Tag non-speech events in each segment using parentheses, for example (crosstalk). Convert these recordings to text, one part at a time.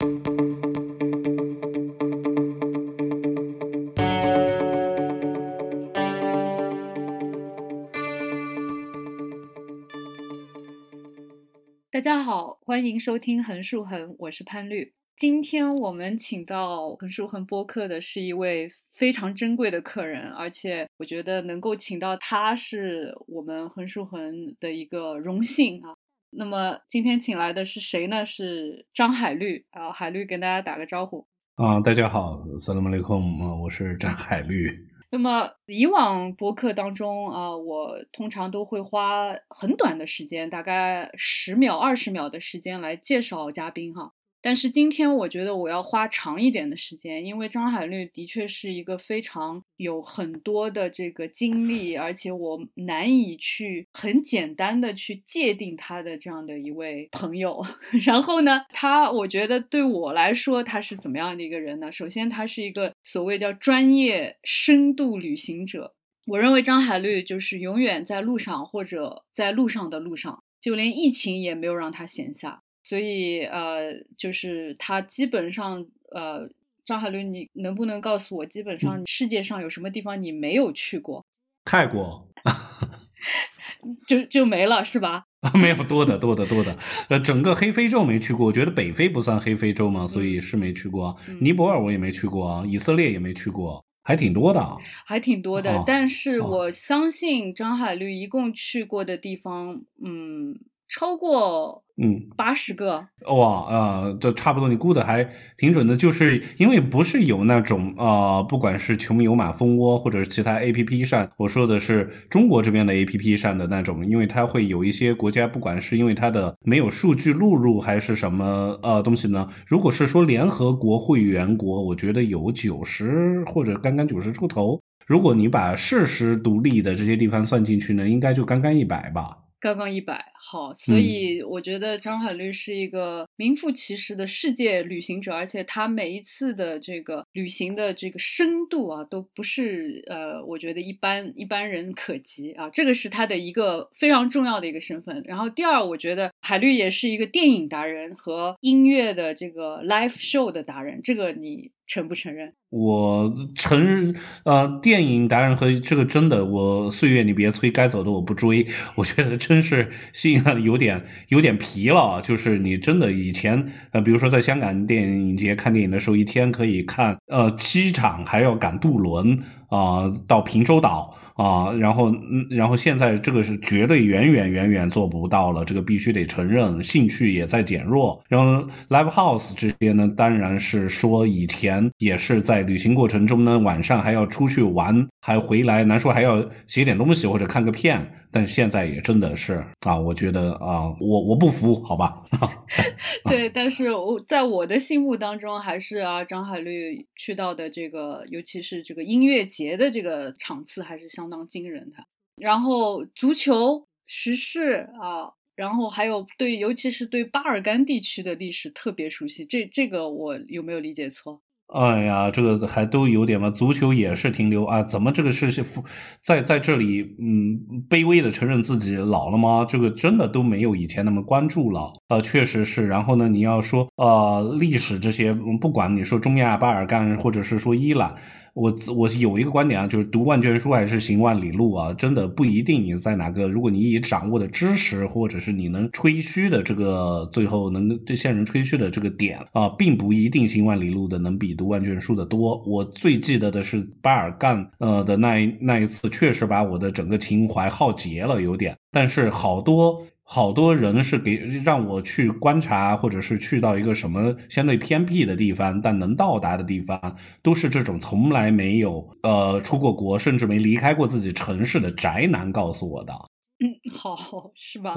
大家好，欢迎收听横竖横，我是潘绿。今天我们请到横竖横播客的是一位非常珍贵的客人，而且我觉得能够请到他是我们横竖横的一个荣幸啊。那么今天请来的是谁呢？是张海绿啊，海绿跟大家打个招呼啊，大家好，萨拉姆雷控啊，我是张海绿。那么以往播客当中啊，我通常都会花很短的时间，大概十秒、二十秒的时间来介绍嘉宾哈。但是今天我觉得我要花长一点的时间，因为张海绿的确是一个非常有很多的这个经历，而且我难以去很简单的去界定他的这样的一位朋友。(laughs) 然后呢，他我觉得对我来说他是怎么样的一个人呢？首先，他是一个所谓叫专业深度旅行者。我认为张海绿就是永远在路上或者在路上的路上，就连疫情也没有让他闲下。所以，呃，就是它基本上，呃，张海绿，你能不能告诉我，基本上世界上有什么地方你没有去过？(laughs) 泰国，(laughs) 就就没了是吧？(laughs) 没有多的多的多的，呃，整个黑非洲没去过，我觉得北非不算黑非洲嘛，所以是没去过。尼泊尔我也没去过，以色列也没去过，还挺多的，还挺多的。但是我相信张海绿一共去过的地方，嗯。超过嗯八十个哇呃，这差不多，你估的还挺准的。就是因为不是有那种呃，不管是穷游马蜂窝或者是其他 A P P 上，我说的是中国这边的 A P P 上的那种，因为它会有一些国家，不管是因为它的没有数据录入还是什么呃东西呢？如果是说联合国会员国，我觉得有九十或者刚刚九十出头。如果你把事实独立的这些地方算进去呢，应该就刚刚一百吧。刚刚一百，好，所以我觉得张海绿是一个名副其实的世界旅行者，而且他每一次的这个旅行的这个深度啊，都不是呃，我觉得一般一般人可及啊，这个是他的一个非常重要的一个身份。然后第二，我觉得海绿也是一个电影达人和音乐的这个 live show 的达人，这个你。承不承认？我承认，呃，电影达人和这个真的，我岁月你别催，该走的我不追。我觉得真是有点有点疲了。就是你真的以前，呃，比如说在香港电影节看电影的时候，一天可以看呃七场，还要赶渡轮啊到平洲岛。啊，然后，嗯，然后现在这个是绝对远远远远做不到了，这个必须得承认，兴趣也在减弱。然后，live house 这些呢，当然是说以前也是在旅行过程中呢，晚上还要出去玩，还回来，难说还要写点东西或者看个片。但现在也真的是啊，我觉得啊，我我不服，好吧？(laughs) 对，但是我在我的心目当中，还是啊，张海绿去到的这个，尤其是这个音乐节的这个场次，还是相当惊人的。然后足球、时事啊，然后还有对，尤其是对巴尔干地区的历史特别熟悉。这这个我有没有理解错？哎呀，这个还都有点嘛，足球也是停留啊？怎么这个是是在在这里嗯，卑微的承认自己老了吗？这个真的都没有以前那么关注了呃，确实是。然后呢，你要说呃历史这些，不管你说中亚、巴尔干，或者是说伊朗。我我有一个观点啊，就是读万卷书还是行万里路啊，真的不一定你在哪个，如果你已掌握的知识，或者是你能吹嘘的这个，最后能对现人吹嘘的这个点啊，并不一定行万里路的能比读万卷书的多。我最记得的是巴尔干呃的那那一次，确实把我的整个情怀耗竭了，有点。但是好多。好多人是给让我去观察，或者是去到一个什么相对偏僻的地方，但能到达的地方，都是这种从来没有呃出过国，甚至没离开过自己城市的宅男告诉我的。嗯，好，是吧？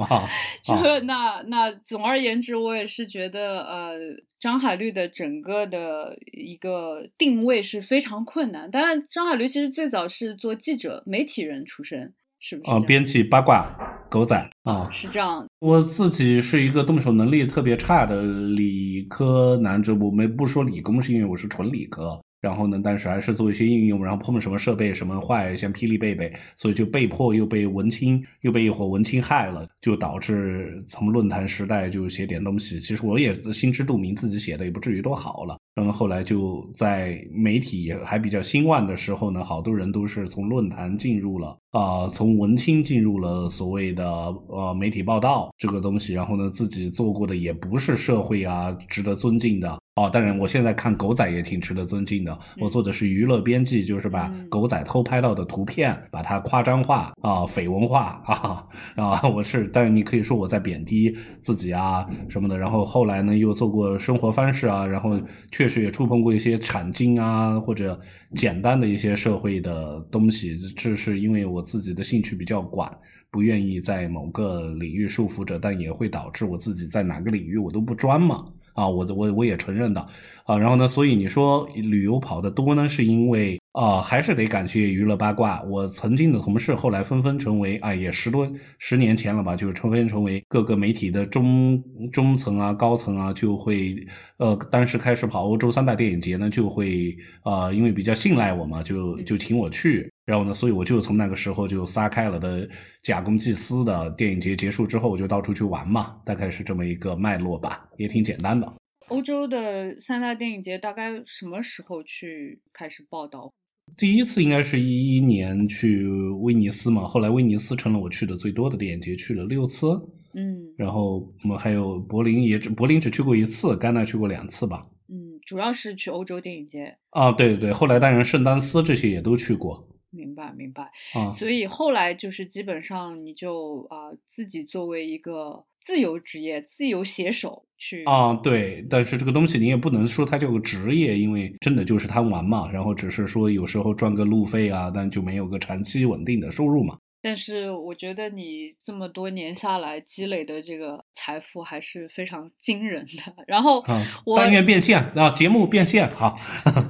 这 (laughs) 那那总而言之，我也是觉得呃，张海绿的整个的一个定位是非常困难。当然，张海绿其实最早是做记者、媒体人出身。是不是？啊，编辑八卦狗仔啊，是这样。我自己是一个动手能力特别差的理科男，这我没不说理工，是因为我是纯理科。然后呢，但是还是做一些应用，然后碰什么设备什么坏，像霹雳贝贝，所以就被迫又被文青又被一伙文青害了，就导致从论坛时代就写点东西。其实我也心知肚明，自己写的也不至于多好了。然后后来就在媒体还比较兴旺的时候呢，好多人都是从论坛进入了啊，从文青进入了所谓的呃媒体报道这个东西，然后呢自己做过的也不是社会啊值得尊敬的。哦，当然，我现在看狗仔也挺值得尊敬的。我做的是娱乐编辑，就是把狗仔偷拍到的图片，把它夸张化啊，绯闻化啊啊！我是，但是你可以说我在贬低自己啊什么的。然后后来呢，又做过生活方式啊，然后确实也触碰过一些产经啊或者简单的一些社会的东西。这是因为我自己的兴趣比较广，不愿意在某个领域束缚着，但也会导致我自己在哪个领域我都不专嘛。啊，我我我也承认的，啊，然后呢，所以你说旅游跑的多呢，是因为啊，还是得感谢娱乐八卦。我曾经的同事后来纷纷成为啊，也十多十年前了吧，就是纷纷成为各个媒体的中中层啊、高层啊，就会呃，当时开始跑欧洲三大电影节呢，就会啊，因为比较信赖我嘛，就就请我去。然后呢，所以我就从那个时候就撒开了的假公济私的电影节结束之后，我就到处去玩嘛，大概是这么一个脉络吧，也挺简单的。欧洲的三大电影节大概什么时候去开始报道？第一次应该是一一年去威尼斯嘛，后来威尼斯成了我去的最多的电影节，去了六次。嗯，然后我们还有柏林，也只柏林只去过一次，戛纳去过两次吧。嗯，主要是去欧洲电影节。啊，对对对，后来当然圣丹斯这些也都去过。明白明白，啊，所以后来就是基本上你就啊自己作为一个自由职业、自由写手去啊，对，但是这个东西你也不能说它叫个职业，因为真的就是贪玩嘛，然后只是说有时候赚个路费啊，但就没有个长期稳定的收入嘛。但是我觉得你这么多年下来积累的这个财富还是非常惊人的。然后我但愿变现啊，节目变现好。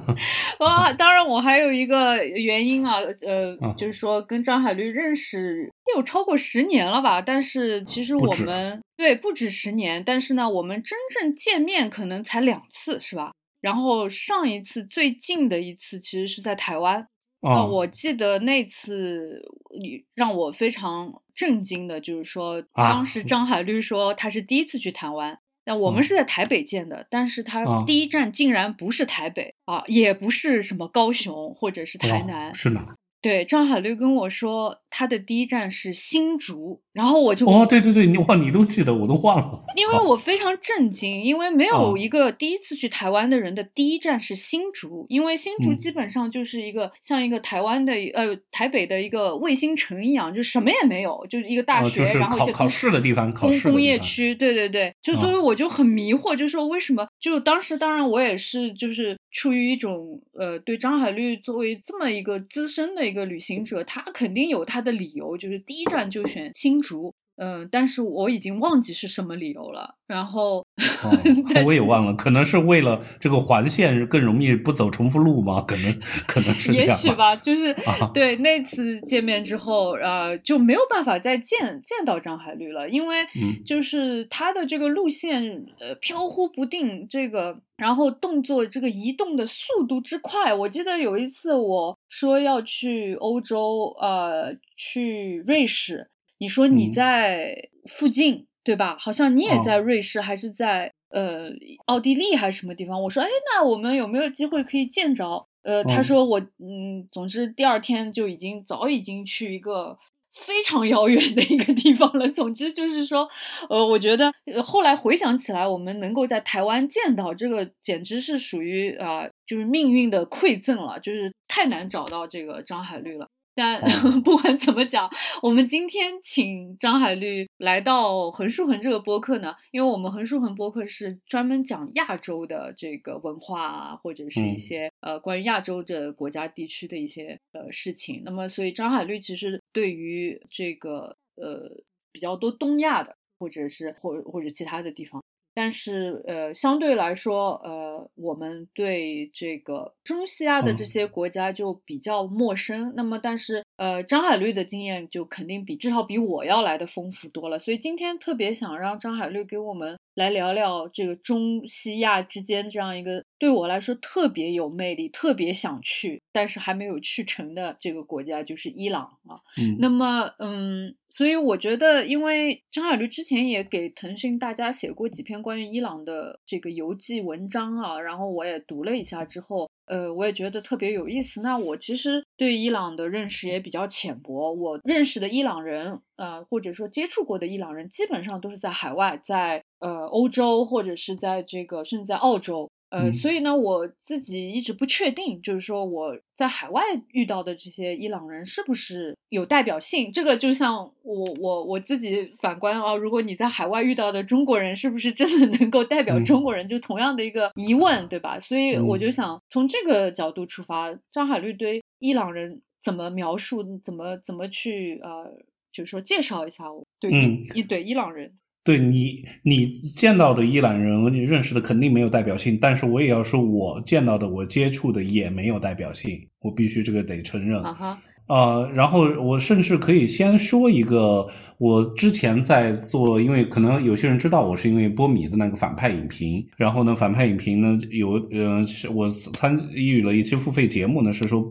(laughs) 哇，当然我还有一个原因啊，呃，就是说跟张海绿认识有超过十年了吧？但是其实我们对不止十年，但是呢，我们真正见面可能才两次，是吧？然后上一次最近的一次其实是在台湾。啊，我记得那次你让我非常震惊的，就是说，当时张海绿说他是第一次去台湾，那我们是在台北见的，但是他第一站竟然不是台北啊，也不是什么高雄或者是台南，是哪？对，张海绿跟我说，他的第一站是新竹，然后我就哦，对对对，你哇，你都记得，我都忘了。因为我非常震惊，因为没有一个第一次去台湾的人的第一站是新竹，因为新竹基本上就是一个像一个台湾的呃台北的一个卫星城一样，就什么也没有，就是一个大学，然后考考试的地方，工工业区，对对对，就所以我就很迷惑，就说为什么？就当时当然我也是就是出于一种呃对张海绿作为这么一个资深的一个旅行者，他肯定有他的理由，就是第一站就选新竹。嗯，但是我已经忘记是什么理由了。然后，(laughs) 我也忘了，可能是为了这个环线更容易不走重复路吗？可能，可能是也许吧。就是对那次见面之后，呃，就没有办法再见见到张海绿了，因为就是他的这个路线呃飘忽不定，这个然后动作这个移动的速度之快，我记得有一次我说要去欧洲，呃，去瑞士。你说你在附近对吧？好像你也在瑞士，还是在呃奥地利还是什么地方？我说，哎，那我们有没有机会可以见着？呃，他说我嗯，总之第二天就已经早已经去一个非常遥远的一个地方了。总之就是说，呃，我觉得后来回想起来，我们能够在台湾见到这个，简直是属于啊，就是命运的馈赠了，就是太难找到这个张海绿了。但 (laughs) 不管怎么讲，我们今天请张海绿来到横竖横这个播客呢，因为我们横竖横播客是专门讲亚洲的这个文化啊，或者是一些呃关于亚洲的国家地区的一些呃事情。那么，所以张海绿其实对于这个呃比较多东亚的，或者是或或者其他的地方。但是，呃，相对来说，呃，我们对这个中西亚的这些国家就比较陌生。那么，但是，呃，张海绿的经验就肯定比至少比我要来的丰富多了。所以今天特别想让张海绿给我们来聊聊这个中西亚之间这样一个对我来说特别有魅力、特别想去，但是还没有去成的这个国家，就是伊朗啊。嗯，那么，嗯，所以我觉得，因为张海驴之前也给腾讯大家写过几篇关于伊朗的这个游记文章啊，然后我也读了一下之后，呃，我也觉得特别有意思。那我其实对伊朗的认识也比较浅薄，我认识的伊朗人，呃，或者说接触过的伊朗人，基本上都是在海外，在呃欧洲或者是在这个甚至在澳洲。呃，所以呢，我自己一直不确定，就是说我在海外遇到的这些伊朗人是不是有代表性。这个就像我我我自己反观啊，如果你在海外遇到的中国人是不是真的能够代表中国人，就同样的一个疑问，对吧？所以我就想从这个角度出发，张海绿对伊朗人怎么描述，怎么怎么去呃，就是说介绍一下我对一对伊朗人。对你，你见到的伊朗人，你认识的肯定没有代表性。但是我也要说，我见到的，我接触的也没有代表性。我必须这个得承认。啊哈。呃，然后我甚至可以先说一个，我之前在做，因为可能有些人知道我是因为波米的那个反派影评。然后呢，反派影评呢有，呃，我参与了一期付费节目呢，是说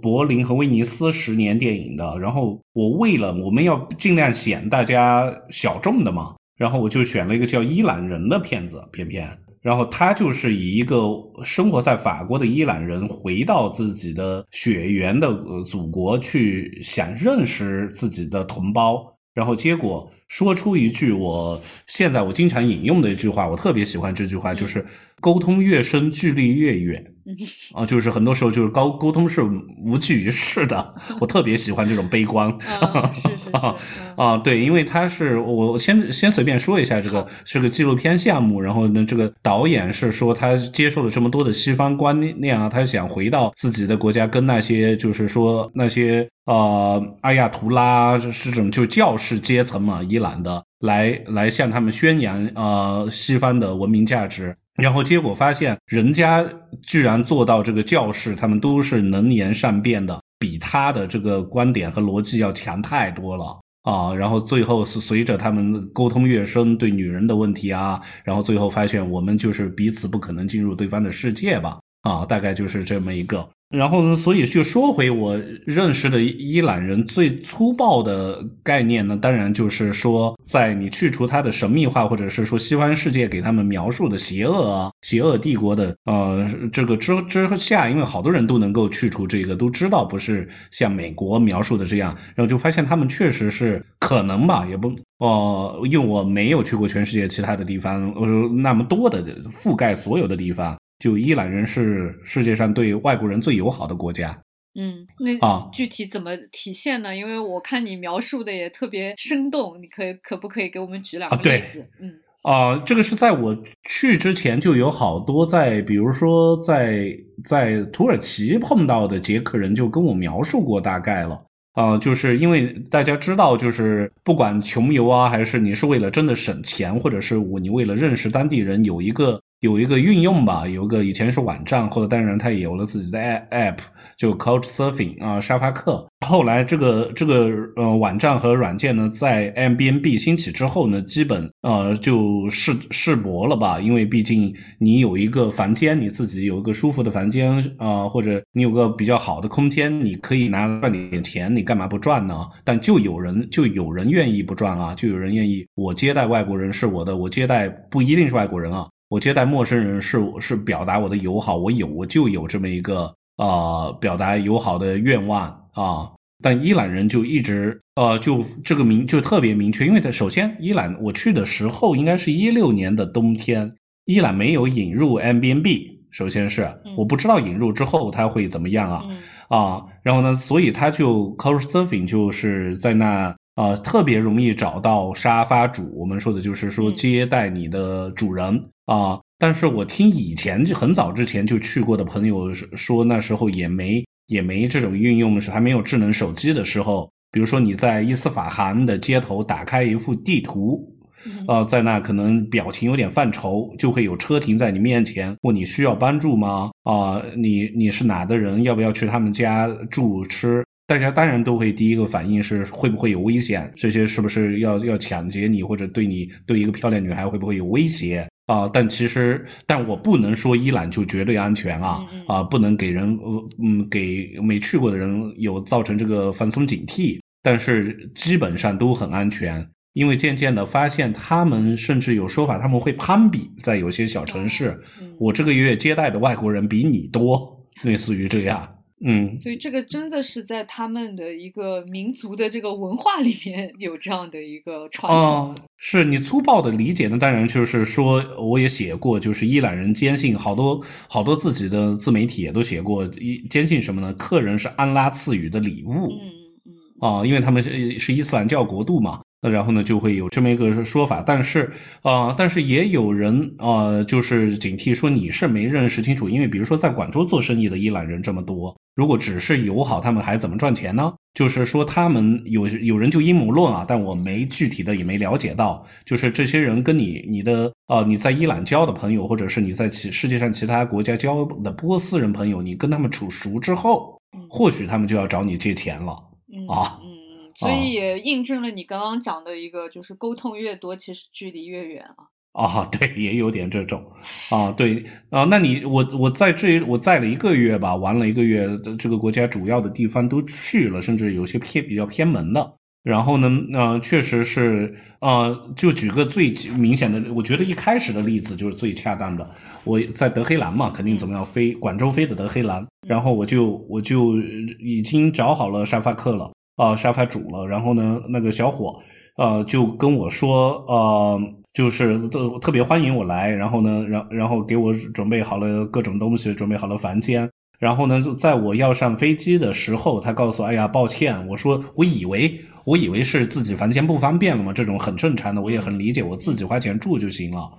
柏林和威尼斯十年电影的。然后我为了我们要尽量显大家小众的嘛。然后我就选了一个叫《伊朗人》的片子，片片，然后他就是以一个生活在法国的伊朗人回到自己的血缘的呃祖国去，想认识自己的同胞，然后结果说出一句我现在我经常引用的一句话，我特别喜欢这句话，就是沟通越深，距离越远。(laughs) 啊，就是很多时候就是高沟通是无济于事的，我特别喜欢这种悲观。是是是 (laughs) 啊，对，因为他是我先先随便说一下，这个是个纪录片项目，然后呢，这个导演是说他接受了这么多的西方观念啊，他想回到自己的国家，跟那些就是说那些呃阿亚图拉这种就教士阶层嘛，伊朗的来来向他们宣扬呃西方的文明价值。然后结果发现，人家居然做到这个教士，他们都是能言善辩的，比他的这个观点和逻辑要强太多了啊！然后最后是随着他们沟通越深，对女人的问题啊，然后最后发现我们就是彼此不可能进入对方的世界吧？啊，大概就是这么一个。然后呢，所以就说回我认识的伊朗人最粗暴的概念呢，当然就是说，在你去除他的神秘化，或者是说西方世界给他们描述的邪恶啊、邪恶帝国的呃这个之之下，因为好多人都能够去除这个，都知道不是像美国描述的这样，然后就发现他们确实是可能吧，也不哦，因为我没有去过全世界其他的地方，呃，那么多的覆盖所有的地方。就伊朗人是世界上对外国人最友好的国家。嗯，那啊，具体怎么体现呢？因为我看你描述的也特别生动，你可以可不可以给我们举两个例子？嗯，啊，这个是在我去之前就有好多在，比如说在在土耳其碰到的捷克人就跟我描述过大概了。啊，就是因为大家知道，就是不管穷游啊，还是你是为了真的省钱，或者是我你为了认识当地人，有一个。有一个运用吧，有个以前是网站，后来当然他也有了自己的 app，就 Couch Surfing 啊，沙发客。后来这个这个呃网站和软件呢，在 M B N B 兴起之后呢，基本呃就世世薄了吧，因为毕竟你有一个房间，你自己有一个舒服的房间啊，或者你有个比较好的空间，你可以拿赚点钱，你干嘛不赚呢？但就有人就有人愿意不赚啊，就有人愿意我接待外国人是我的，我接待不一定是外国人啊。我接待陌生人是是表达我的友好，我有我就有这么一个啊表达友好的愿望啊。但伊朗人就一直呃就这个明就特别明确，因为他首先伊朗我去的时候应该是一六年的冬天，伊朗没有引入 M B N B，首先是我不知道引入之后它会怎么样啊啊，然后呢，所以他就 Couch Surfing 就是在那。啊，特别容易找到沙发主。我们说的就是说接待你的主人啊。但是我听以前就很早之前就去过的朋友说，那时候也没也没这种运用，是还没有智能手机的时候。比如说你在伊斯法罕的街头打开一幅地图，呃，在那可能表情有点犯愁，就会有车停在你面前，问你需要帮助吗？啊，你你是哪的人？要不要去他们家住吃？大家当然都会第一个反应是会不会有危险？这些是不是要要抢劫你，或者对你对一个漂亮女孩会不会有威胁啊？但其实，但我不能说伊朗就绝对安全啊啊，不能给人嗯给没去过的人有造成这个放松警惕。但是基本上都很安全，因为渐渐的发现他们甚至有说法，他们会攀比，在有些小城市，我这个月接待的外国人比你多，类似于这样。嗯，所以这个真的是在他们的一个民族的这个文化里面有这样的一个传统。是你粗暴的理解呢？当然就是说，我也写过，就是伊朗人坚信好多好多自己的自媒体也都写过，一坚信什么呢？客人是安拉赐予的礼物。嗯嗯啊，因为他们是是伊斯兰教国度嘛。那然后呢，就会有这么一个说法，但是啊，但是也有人啊，就是警惕说你是没认识清楚，因为比如说在广州做生意的伊朗人这么多，如果只是友好，他们还怎么赚钱呢？就是说他们有有人就阴谋论啊，但我没具体的也没了解到，就是这些人跟你你的啊你在伊朗交的朋友，或者是你在其世界上其他国家交的波斯人朋友，你跟他们处熟之后，或许他们就要找你借钱了啊。所以也印证了你刚刚讲的一个，就是沟通越多，其实距离越远啊。啊，(laughs) 对，也有点这种啊，对啊，那你我我在这我在了一个月吧，玩了一个月，这个国家主要的地方都去了，甚至有些偏比较偏门的。然后呢，呃，确实是，呃，就举个最明显的，我觉得一开始的例子就是最恰当的。我在德黑兰嘛，肯定怎么样飞广州飞的德黑兰，然后我就我就已经找好了沙发客了。啊，沙发煮了，然后呢，那个小伙，呃，就跟我说，呃，就是特特别欢迎我来，然后呢，然然后给我准备好了各种东西，准备好了房间，然后呢，就在我要上飞机的时候，他告诉我，哎呀，抱歉，我说我以为我以为是自己房间不方便了嘛，这种很正常的，我也很理解，我自己花钱住就行了。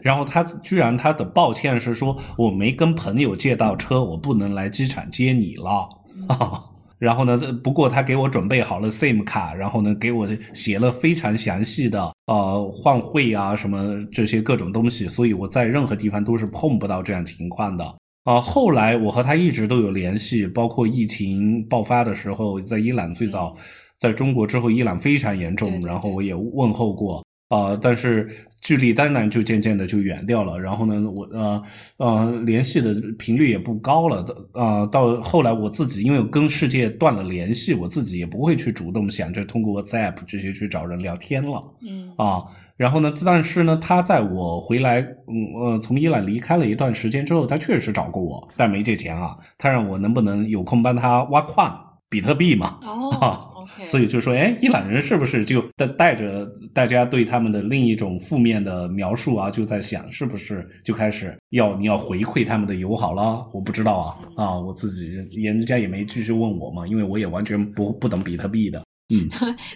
然后他居然他的抱歉是说我没跟朋友借到车，我不能来机场接你了啊。(laughs) 然后呢？不过他给我准备好了 SIM 卡，然后呢，给我写了非常详细的呃换汇啊什么这些各种东西，所以我在任何地方都是碰不到这样情况的啊。后来我和他一直都有联系，包括疫情爆发的时候，在伊朗最早，在中国之后，伊朗非常严重，然后我也问候过。啊，但是距离当然就渐渐的就远掉了。然后呢，我呃呃联系的频率也不高了。啊，到后来我自己因为跟世界断了联系，我自己也不会去主动想着通过 WhatsApp 这些去找人聊天了。嗯啊，然后呢，但是呢，他在我回来，嗯呃，从伊朗离开了一段时间之后，他确实找过我，但没借钱啊。他让我能不能有空帮他挖矿，比特币嘛。哦。所以就说，哎，伊朗人是不是就带带着大家对他们的另一种负面的描述啊？就在想，是不是就开始要你要回馈他们的友好了？我不知道啊，啊，我自己人家也没继续问我嘛，因为我也完全不不懂比特币的。嗯，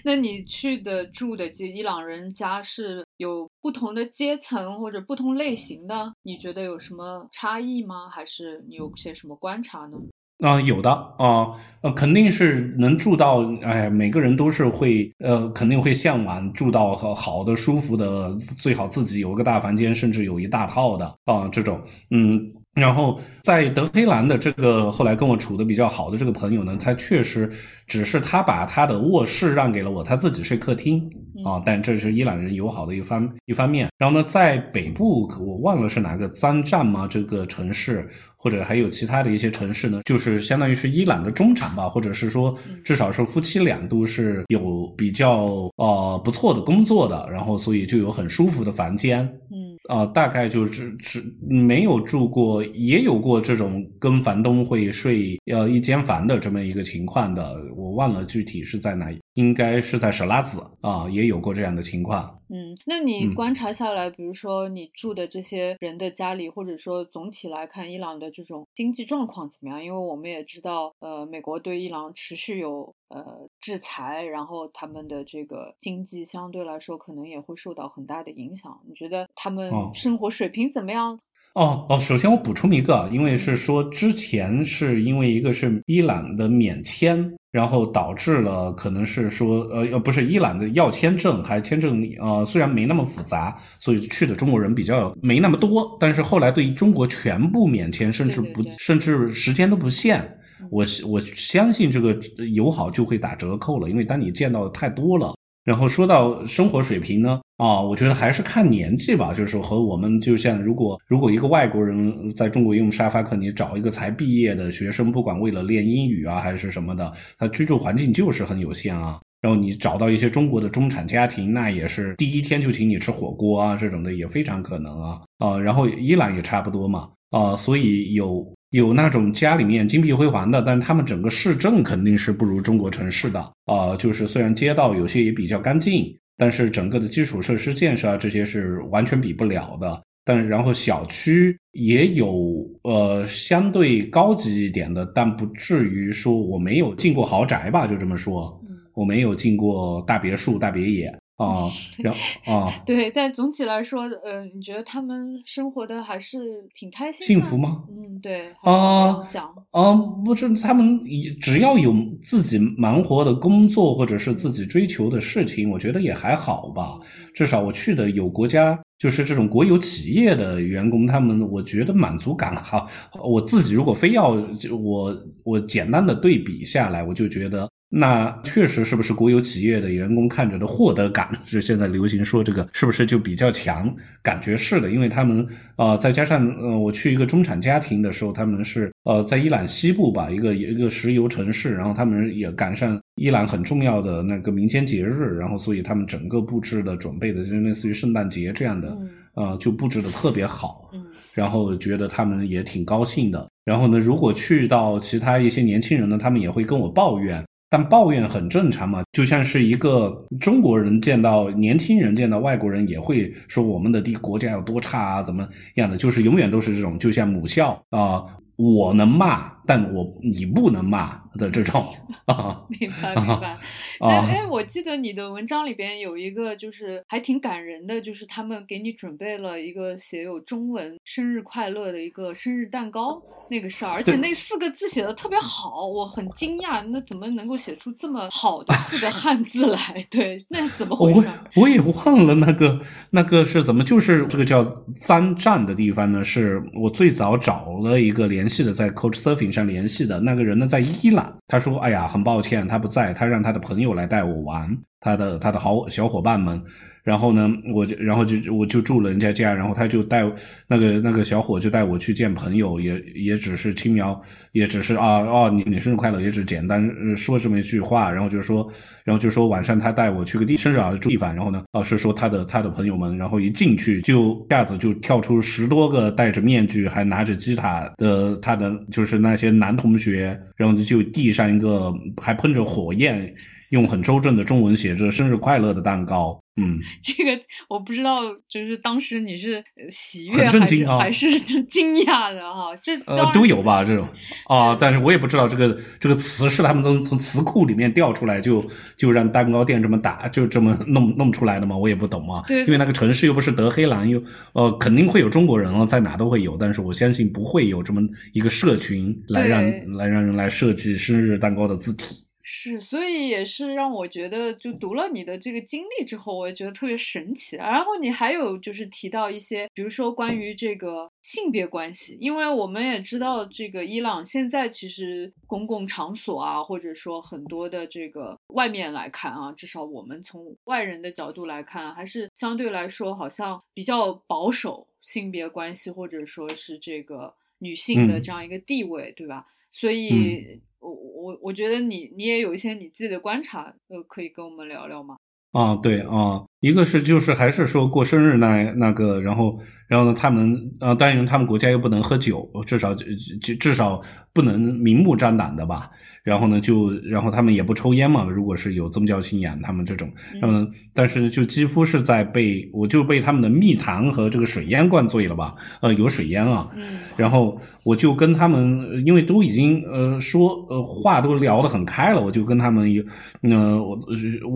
那你去的住的这伊朗人家是有不同的阶层或者不同类型的？你觉得有什么差异吗？还是你有些什么观察呢？啊，有的啊，呃，肯定是能住到，哎，每个人都是会，呃，肯定会向往住到好好的、舒服的，最好自己有个大房间，甚至有一大套的啊，这种，嗯，然后在德黑兰的这个后来跟我处的比较好的这个朋友呢，他确实只是他把他的卧室让给了我，他自己睡客厅啊，但这是伊朗人友好的一方一方面。然后呢，在北部，我忘了是哪个 zanjan 站吗？这个城市。或者还有其他的一些城市呢，就是相当于是伊朗的中产吧，或者是说至少是夫妻俩都是有比较呃不错的工作的，然后所以就有很舒服的房间，嗯，啊，大概就只只没有住过，也有过这种跟房东会睡呃一间房的这么一个情况的，我忘了具体是在哪，应该是在舍拉子啊，也有过这样的情况。嗯，那你观察下来，比如说你住的这些人的家里，或者说总体来看，伊朗的这种经济状况怎么样？因为我们也知道，呃，美国对伊朗持续有呃制裁，然后他们的这个经济相对来说可能也会受到很大的影响。你觉得他们生活水平怎么样？哦哦哦，首先我补充一个，因为是说之前是因为一个是伊朗的免签。然后导致了可能是说，呃，呃，不是伊朗的要签证，还签证，呃，虽然没那么复杂，所以去的中国人比较没那么多。但是后来对于中国全部免签，甚至不，甚至时间都不限。我我相信这个友好就会打折扣了，因为当你见到的太多了。然后说到生活水平呢，啊，我觉得还是看年纪吧，就是和我们就像如果如果一个外国人在中国用沙发客，你找一个才毕业的学生，不管为了练英语啊还是什么的，他居住环境就是很有限啊。然后你找到一些中国的中产家庭，那也是第一天就请你吃火锅啊，这种的也非常可能啊啊。然后伊朗也差不多嘛啊，所以有有那种家里面金碧辉煌的，但是他们整个市政肯定是不如中国城市的啊。就是虽然街道有些也比较干净，但是整个的基础设施建设啊这些是完全比不了的。但然后小区也有呃相对高级一点的，但不至于说我没有进过豪宅吧，就这么说。我没有进过大别墅、大别野啊，然后啊，(laughs) 对，但总体来说，呃，你觉得他们生活的还是挺开心、幸福吗？嗯，对啊，讲啊，不是他们只要有自己忙活的工作或者是自己追求的事情，我觉得也还好吧。至少我去的有国家，就是这种国有企业的员工，他们我觉得满足感哈。我自己如果非要就我我简单的对比下来，我就觉得。那确实是不是国有企业的员工看着的获得感，就现在流行说这个是不是就比较强？感觉是的，因为他们啊，再加上呃，我去一个中产家庭的时候，他们是呃在伊朗西部吧，一个一个石油城市，然后他们也赶上伊朗很重要的那个民间节日，然后所以他们整个布置的准备的就类似于圣诞节这样的，呃，就布置的特别好，然后觉得他们也挺高兴的。然后呢，如果去到其他一些年轻人呢，他们也会跟我抱怨。但抱怨很正常嘛，就像是一个中国人见到年轻人见到外国人也会说我们的地国家有多差啊，怎么样的，就是永远都是这种，就像母校啊，我能骂，但我你不能骂。的这种 (laughs) 啊，明白明白。哎 (laughs) 哎，我记得你的文章里边有一个，就是还挺感人的，就是他们给你准备了一个写有中文“生日快乐”的一个生日蛋糕那个事儿，而且那四个字写的特别好，我很惊讶，那怎么能够写出这么好的四个汉字来？对，(laughs) 那是怎么回事？我我也忘了那个那个是怎么，就是这个叫三站的地方呢，是我最早找了一个联系的，在 Coach 上联系的那个人呢，在伊朗。他说：“哎呀，很抱歉，他不在，他让他的朋友来带我玩，他的他的好小伙伴们。”然后呢，我就然后就我就住人家家，然后他就带那个那个小伙就带我去见朋友，也也只是轻描，也只是啊哦，你你生日快乐，也只简单说这么一句话，然后就说，然后就说晚上他带我去个地生日啊住地方，然后呢，老师说他的他的朋友们，然后一进去就一下子就跳出十多个戴着面具还拿着吉他的他的就是那些男同学，然后就递上一个还喷着火焰。用很周正的中文写着“生日快乐”的蛋糕，嗯，(laughs) 这个我不知道，就是当时你是喜悦还是 (laughs) 还是惊讶的哈？这呃都有吧，这种 (laughs) 啊，但是我也不知道这个这个词是他们从从词库里面调出来，就就让蛋糕店这么打，就这么弄弄出来的吗？我也不懂啊，对，因为那个城市又不是德黑兰，又呃肯定会有中国人啊，在哪都会有，但是我相信不会有这么一个社群来让来让人来设计生日蛋糕的字体。是，所以也是让我觉得，就读了你的这个经历之后，我也觉得特别神奇。然后你还有就是提到一些，比如说关于这个性别关系，因为我们也知道，这个伊朗现在其实公共场所啊，或者说很多的这个外面来看啊，至少我们从外人的角度来看，还是相对来说好像比较保守性别关系，或者说是这个女性的这样一个地位，对吧？所以。我我我觉得你你也有一些你自己的观察，呃，可以跟我们聊聊吗？啊，对啊，一个是就是还是说过生日那那个，然后然后呢，他们呃，当然他们国家又不能喝酒，至少就至少不能明目张胆的吧。然后呢，就然后他们也不抽烟嘛。如果是有宗教信仰，他们这种，嗯，但是就几乎是在被我就被他们的蜜糖和这个水烟灌醉了吧？呃，有水烟啊。嗯。然后我就跟他们，因为都已经呃说呃话都聊得很开了，我就跟他们有呃我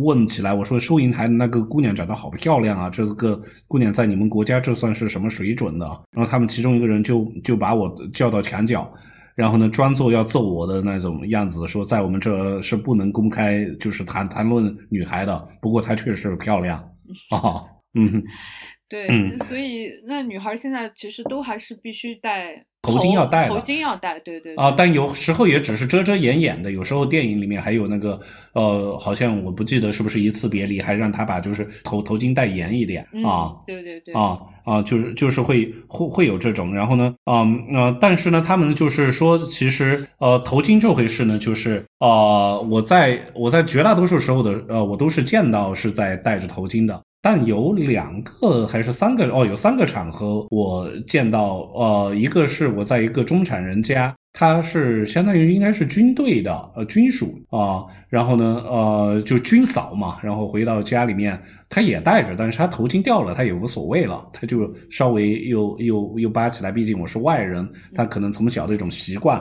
问起来，我说收银台那个姑娘长得好漂亮啊，这个姑娘在你们国家这算是什么水准的？然后他们其中一个人就就把我叫到墙角。然后呢，装作要揍我的那种样子，说在我们这是不能公开，就是谈谈论女孩的。不过她确实漂亮啊，嗯，对，所以那女孩现在其实都还是必须戴头巾要戴的，头巾要戴，对对啊，但有时候也只是遮遮掩掩的。有时候电影里面还有那个，呃，好像我不记得是不是一次别离，还让他把就是头头巾戴严一点啊，对对对，啊啊，就是就是会会会有这种。然后呢，嗯呃，但是呢，他们就是说，其实呃，头巾这回事呢，就是呃，我在我在绝大多数时候的呃，我都是见到是在戴着头巾的。但有两个还是三个哦，有三个场合我见到，呃，一个是我在一个中产人家，他是相当于应该是军队的，呃，军属啊，然后呢，呃，就军嫂嘛，然后回到家里面，他也戴着，但是他头巾掉了，他也无所谓了，他就稍微又又又扒起来，毕竟我是外人，他可能从小的一种习惯，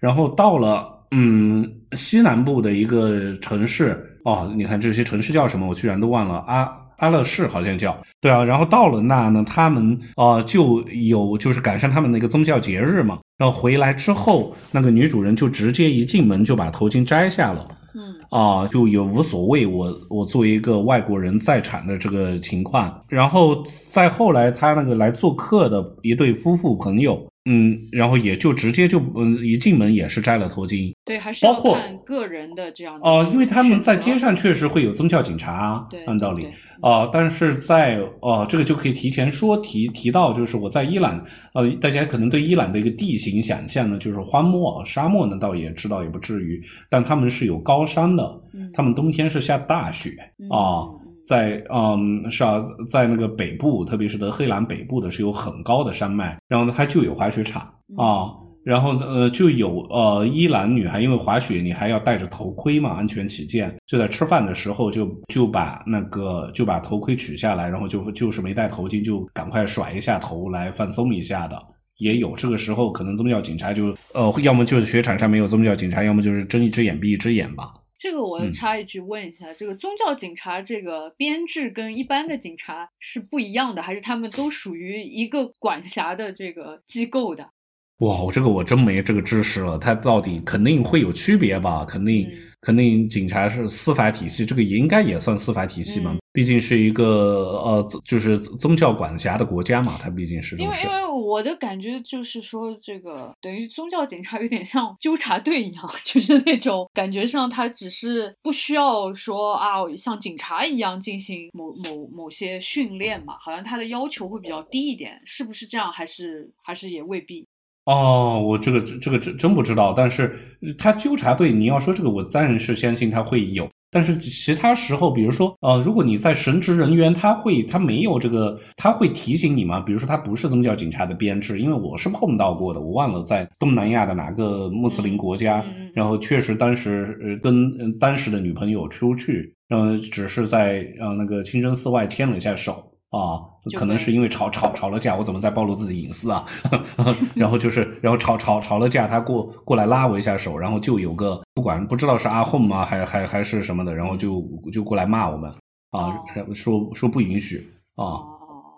然后到了嗯西南部的一个城市，哦，你看这些城市叫什么，我居然都忘了啊。阿勒市好像叫。对啊，然后到了那呢，他们啊就有就是赶上他们那个宗教节日嘛，然后回来之后，那个女主人就直接一进门就把头巾摘下了，嗯。啊就也无所谓我我作为一个外国人在场的这个情况，然后再后来他那个来做客的一对夫妇朋友。嗯，然后也就直接就嗯，一进门也是摘了头巾。对，还是包括个人的这样的。哦，因为他们在街上确实会有宗教警察，按道理。啊，但是在哦，这个就可以提前说提提到，就是我在伊朗，呃，大家可能对伊朗的一个地形想象呢，就是荒漠、沙漠呢，倒也知道也不至于，但他们是有高山的，他们冬天是下大雪啊。在嗯是啊，在那个北部，特别是德黑兰北部的，是有很高的山脉，然后呢，它就有滑雪场啊，然后呃，就有呃伊朗女孩，因为滑雪你还要戴着头盔嘛，安全起见，就在吃饭的时候就就把那个就把头盔取下来，然后就就是没戴头巾，就赶快甩一下头来放松一下的，也有。这个时候可能宗教警察就呃，要么就是雪场上没有宗教警察，要么就是睁一只眼闭一只眼吧。这个我插一句问一下，这个宗教警察这个编制跟一般的警察是不一样的，还是他们都属于一个管辖的这个机构的？哇，我这个我真没这个知识了，它到底肯定会有区别吧？肯定。肯定警察是司法体系，这个也应该也算司法体系嘛，毕竟是一个呃，就是宗教管辖的国家嘛，它毕竟是。因为因为我的感觉就是说，这个等于宗教警察有点像纠察队一样，(laughs) 就是那种感觉上，他只是不需要说啊，像警察一样进行某某某些训练嘛，好像他的要求会比较低一点，是不是这样？还是还是也未必。哦，我这个这个真真不知道，但是他纠察队，你要说这个，我当然是相信他会有。但是其他时候，比如说，呃，如果你在神职人员，他会他没有这个，他会提醒你吗？比如说他不是宗教警察的编制，因为我是碰到过的，我忘了在东南亚的哪个穆斯林国家，然后确实当时呃跟当时的女朋友出去，然后只是在呃那个清真寺外牵了一下手。啊，可能是因为吵吵吵了架，我怎么在暴露自己隐私啊？(laughs) 然后就是，然后吵吵吵了架，他过过来拉我一下手，然后就有个不管不知道是阿混吗，还还还是什么的，然后就就过来骂我们啊，说说不允许啊。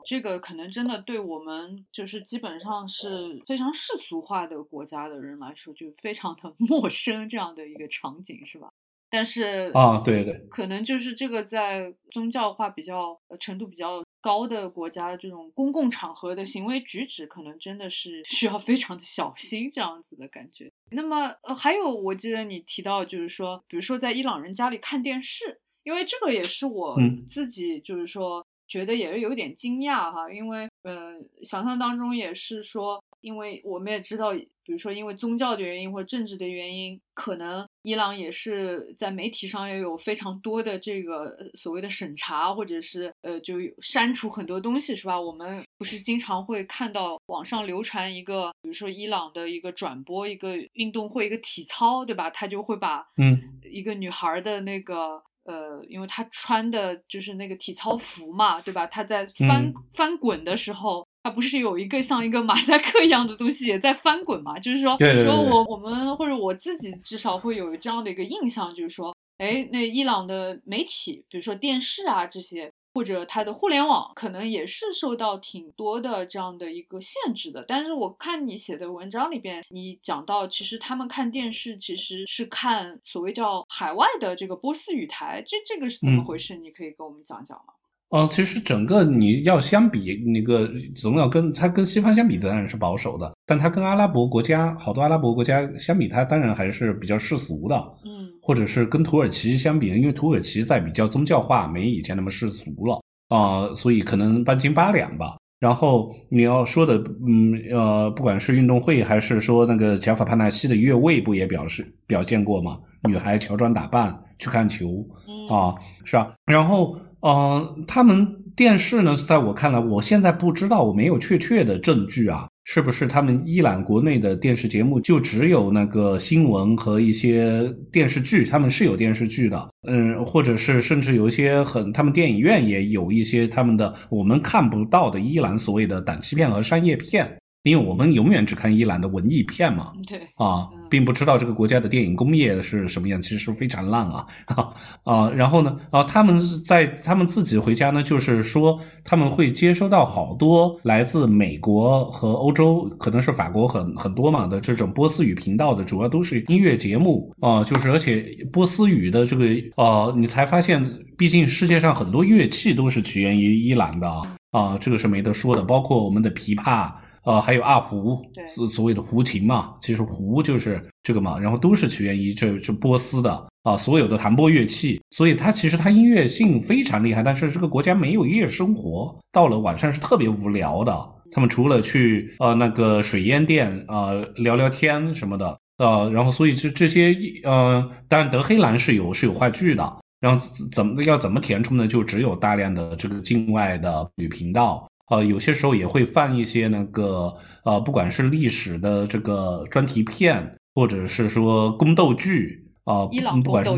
这个可能真的对我们就是基本上是非常世俗化的国家的人来说，就非常的 (laughs) 陌生这样的一个场景，是吧？但是啊，对对，可能就是这个在宗教化比较程度比较高的国家，这种公共场合的行为举止，可能真的是 (laughs) 需要非常的小心这样子的感觉。那么呃，还有我记得你提到，就是说，比如说在伊朗人家里看电视，因为这个也是我自己就是说觉得也是有点惊讶哈，因为呃，想象当中也是说，因为我们也知道。比如说，因为宗教的原因或者政治的原因，可能伊朗也是在媒体上也有非常多的这个所谓的审查，或者是呃，就删除很多东西，是吧？我们不是经常会看到网上流传一个，比如说伊朗的一个转播一个运动会一个体操，对吧？他就会把嗯一个女孩的那个呃，因为她穿的就是那个体操服嘛，对吧？她在翻翻滚的时候。它不是有一个像一个马赛克一样的东西也在翻滚嘛？就是说，说我我们或者我自己至少会有这样的一个印象，就是说，哎，那伊朗的媒体，比如说电视啊这些，或者它的互联网，可能也是受到挺多的这样的一个限制的。但是我看你写的文章里边，你讲到其实他们看电视其实是看所谓叫海外的这个波斯语台，这这个是怎么回事？你可以跟我们讲讲吗？哦，其实整个你要相比那个总要跟它跟西方相比，当然是保守的。但它跟阿拉伯国家好多阿拉伯国家相比，它当然还是比较世俗的，嗯或者是跟土耳其相比，因为土耳其在比较宗教化，没以前那么世俗了啊、所以可能半斤八两吧。然后你要说的，嗯呃，不管是运动会还是说那个贾法帕纳西的越位，不也表示表现过吗？女孩乔装打扮去看球，嗯啊，是吧？然后，呃，他们电视呢，在我看来，我现在不知道，我没有确切的证据啊，是不是他们伊朗国内的电视节目就只有那个新闻和一些电视剧，他们是有电视剧的，嗯，或者是甚至有一些很，他们电影院也有一些他们的我们看不到的伊朗所谓的胆气片和商业片，因为我们永远只看伊朗的文艺片嘛，对，啊嗯，并不知道这个国家的电影工业是什么样，其实是非常烂啊啊。然后呢，啊，他们在他们自己回家呢，就是说他们会接收到好多来自美国和欧洲，可能是法国很很多嘛的这种波斯语频道的，主要都是音乐节目啊，就是而且波斯语的这个呃，你才发现，毕竟世界上很多乐器都是起源于伊朗的啊啊，这个是没得说的，包括我们的琵琶。呃，还有二胡，对所所谓的胡琴嘛，其实胡就是这个嘛，然后都是起源于这这波斯的啊，所有的弹拨乐器，所以它其实它音乐性非常厉害，但是这个国家没有夜生活，到了晚上是特别无聊的。他们除了去呃那个水烟店呃聊聊天什么的，呃，然后所以这这些呃，当然德黑兰是有是有话剧的，然后怎么要怎么填充呢？就只有大量的这个境外的女频道。呃，有些时候也会放一些那个呃，不管是历史的这个专题片，或者是说宫斗剧啊，伊朗不管是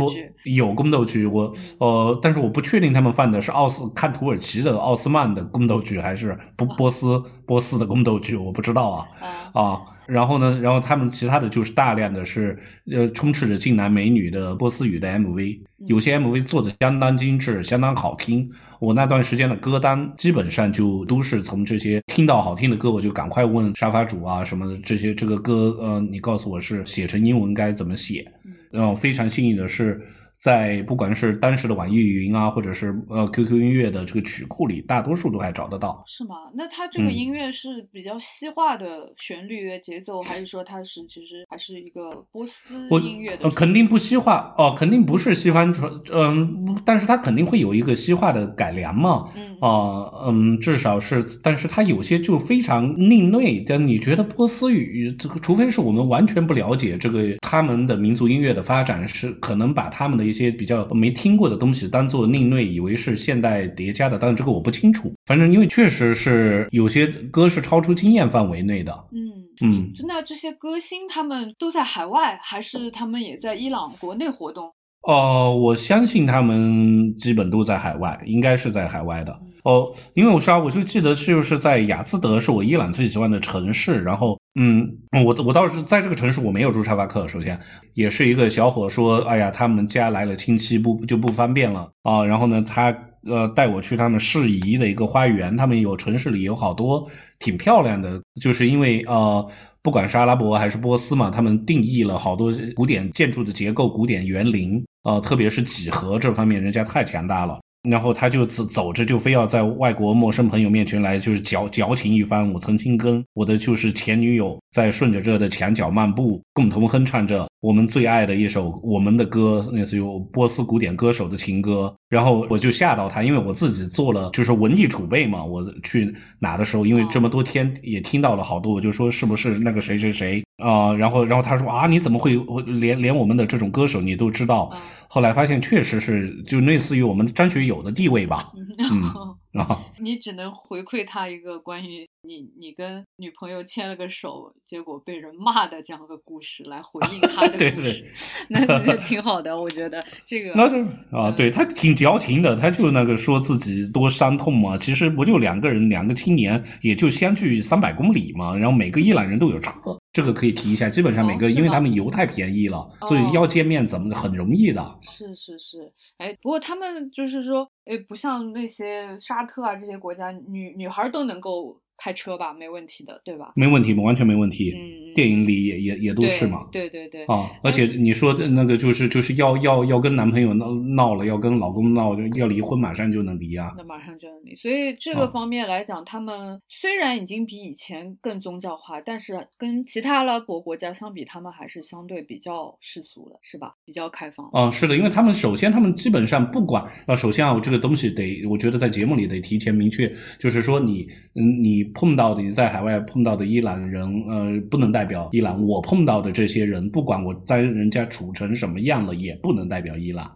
有宫斗剧，我呃，但是我不确定他们放的是奥斯看土耳其的奥斯曼的宫斗剧，还是波波斯波斯的宫斗剧，我不知道啊。啊，啊，然后呢，然后他们其他的就是大量的是呃充斥着俊男美女的波斯语的 MV，有些 MV 做的相当精致，相当好听。我那段时间的歌单基本上就都是从这些听到好听的歌，我就赶快问沙发主啊什么的这些这个歌，呃，你告诉我是写成英文该怎么写。嗯然后非常幸运的是，在不管是当时的网易云啊，或者是呃 QQ 音乐的这个曲库里，大多数都还找得到。是吗？那它这个嗯音乐是比较西化的旋律节奏，还是说它是其实还是一个波斯我音乐的？呃肯定不西化哦，肯定不是西方传，嗯，但是它肯定会有一个西化的改良嘛。嗯啊、嗯，至少是，但是它有些就非常另类。但你觉得波斯语这个，除非是我们完全不了解这个他们的民族音乐的发展，是可能把他们的一些比较没听过的东西当做另类，以为是现代叠加的。当然这个我不清楚，反正因为确实是有些歌是超出经验范围内的。嗯嗯，那这些歌星他们都在海外，还是他们也在伊朗国内活动？哦，我相信他们基本都在海外，应该是在海外的。哦，因为我说啊，我就记得就是在雅兹德是我伊朗最喜欢的城市，然后嗯，我我倒是在这个城市我没有住沙发客，首先也是一个小伙说，哎呀，他们家来了亲戚不就不方便了啊，然后呢，他呃带我去他们适宜的一个花园，他们有城市里有好多挺漂亮的，就是因为呃。不管是阿拉伯还是波斯嘛，他们定义了好多古典建筑的结构、古典园林，呃，特别是几何这方面，人家太强大了。然后他就走走着，就非要在外国陌生朋友面前来，就是矫矫情一番。我曾经跟我的就是前女友在顺着这的墙角漫步，共同哼唱着我们最爱的一首我们的歌，那是有波斯古典歌手的情歌。然后我就吓到他，因为我自己做了就是文艺储备嘛。我去拿的时候，因为这么多天也听到了好多，我就说是不是那个谁谁谁啊、然后然后他说啊，你怎么会连连我们的这种歌手你都知道？后来发现确实是就类似于我们张学友的地位吧。(laughs) 嗯，啊，你只能回馈他一个关于你你跟女朋友牵了个手，结果被人骂的这样个故事，来回应他的 (laughs) 对故事对，(laughs) 那那挺好的，我觉得这个那就啊，对他挺矫情的，他就那个说自己多伤痛嘛。其实不就两个人，两个青年，也就相距三百公里嘛。然后每个伊朗人都有车，这个可以提一下。基本上每个，哦因为他们油太便宜了，所以哦要见面怎么很容易的。是是是，哎，不过他们就是说，哎，不像那些沙特啊这些国家，女女孩儿都能够开车吧，没问题的，对吧？没问题，完全没问题。嗯电影里也也也都是嘛。对对对。啊，而且你说的那个就是就是要要要跟男朋友闹闹了，要跟老公闹，要离婚，马上就能离啊。那马上就能离。所以这个方面来讲，他们虽然已经比以前更宗教化，但是跟其他阿拉伯国家相比，他们还是相对比较世俗的，是吧？比较开放。啊，是的，因为他们首先他们基本上不管啊，首先啊，我这个东西得，我觉得在节目里得提前明确，就是说你嗯，你碰到的你在海外碰到的伊朗人，呃，不能代表伊朗。我碰到的这些人，不管我在人家处成什么样了，也不能代表伊朗。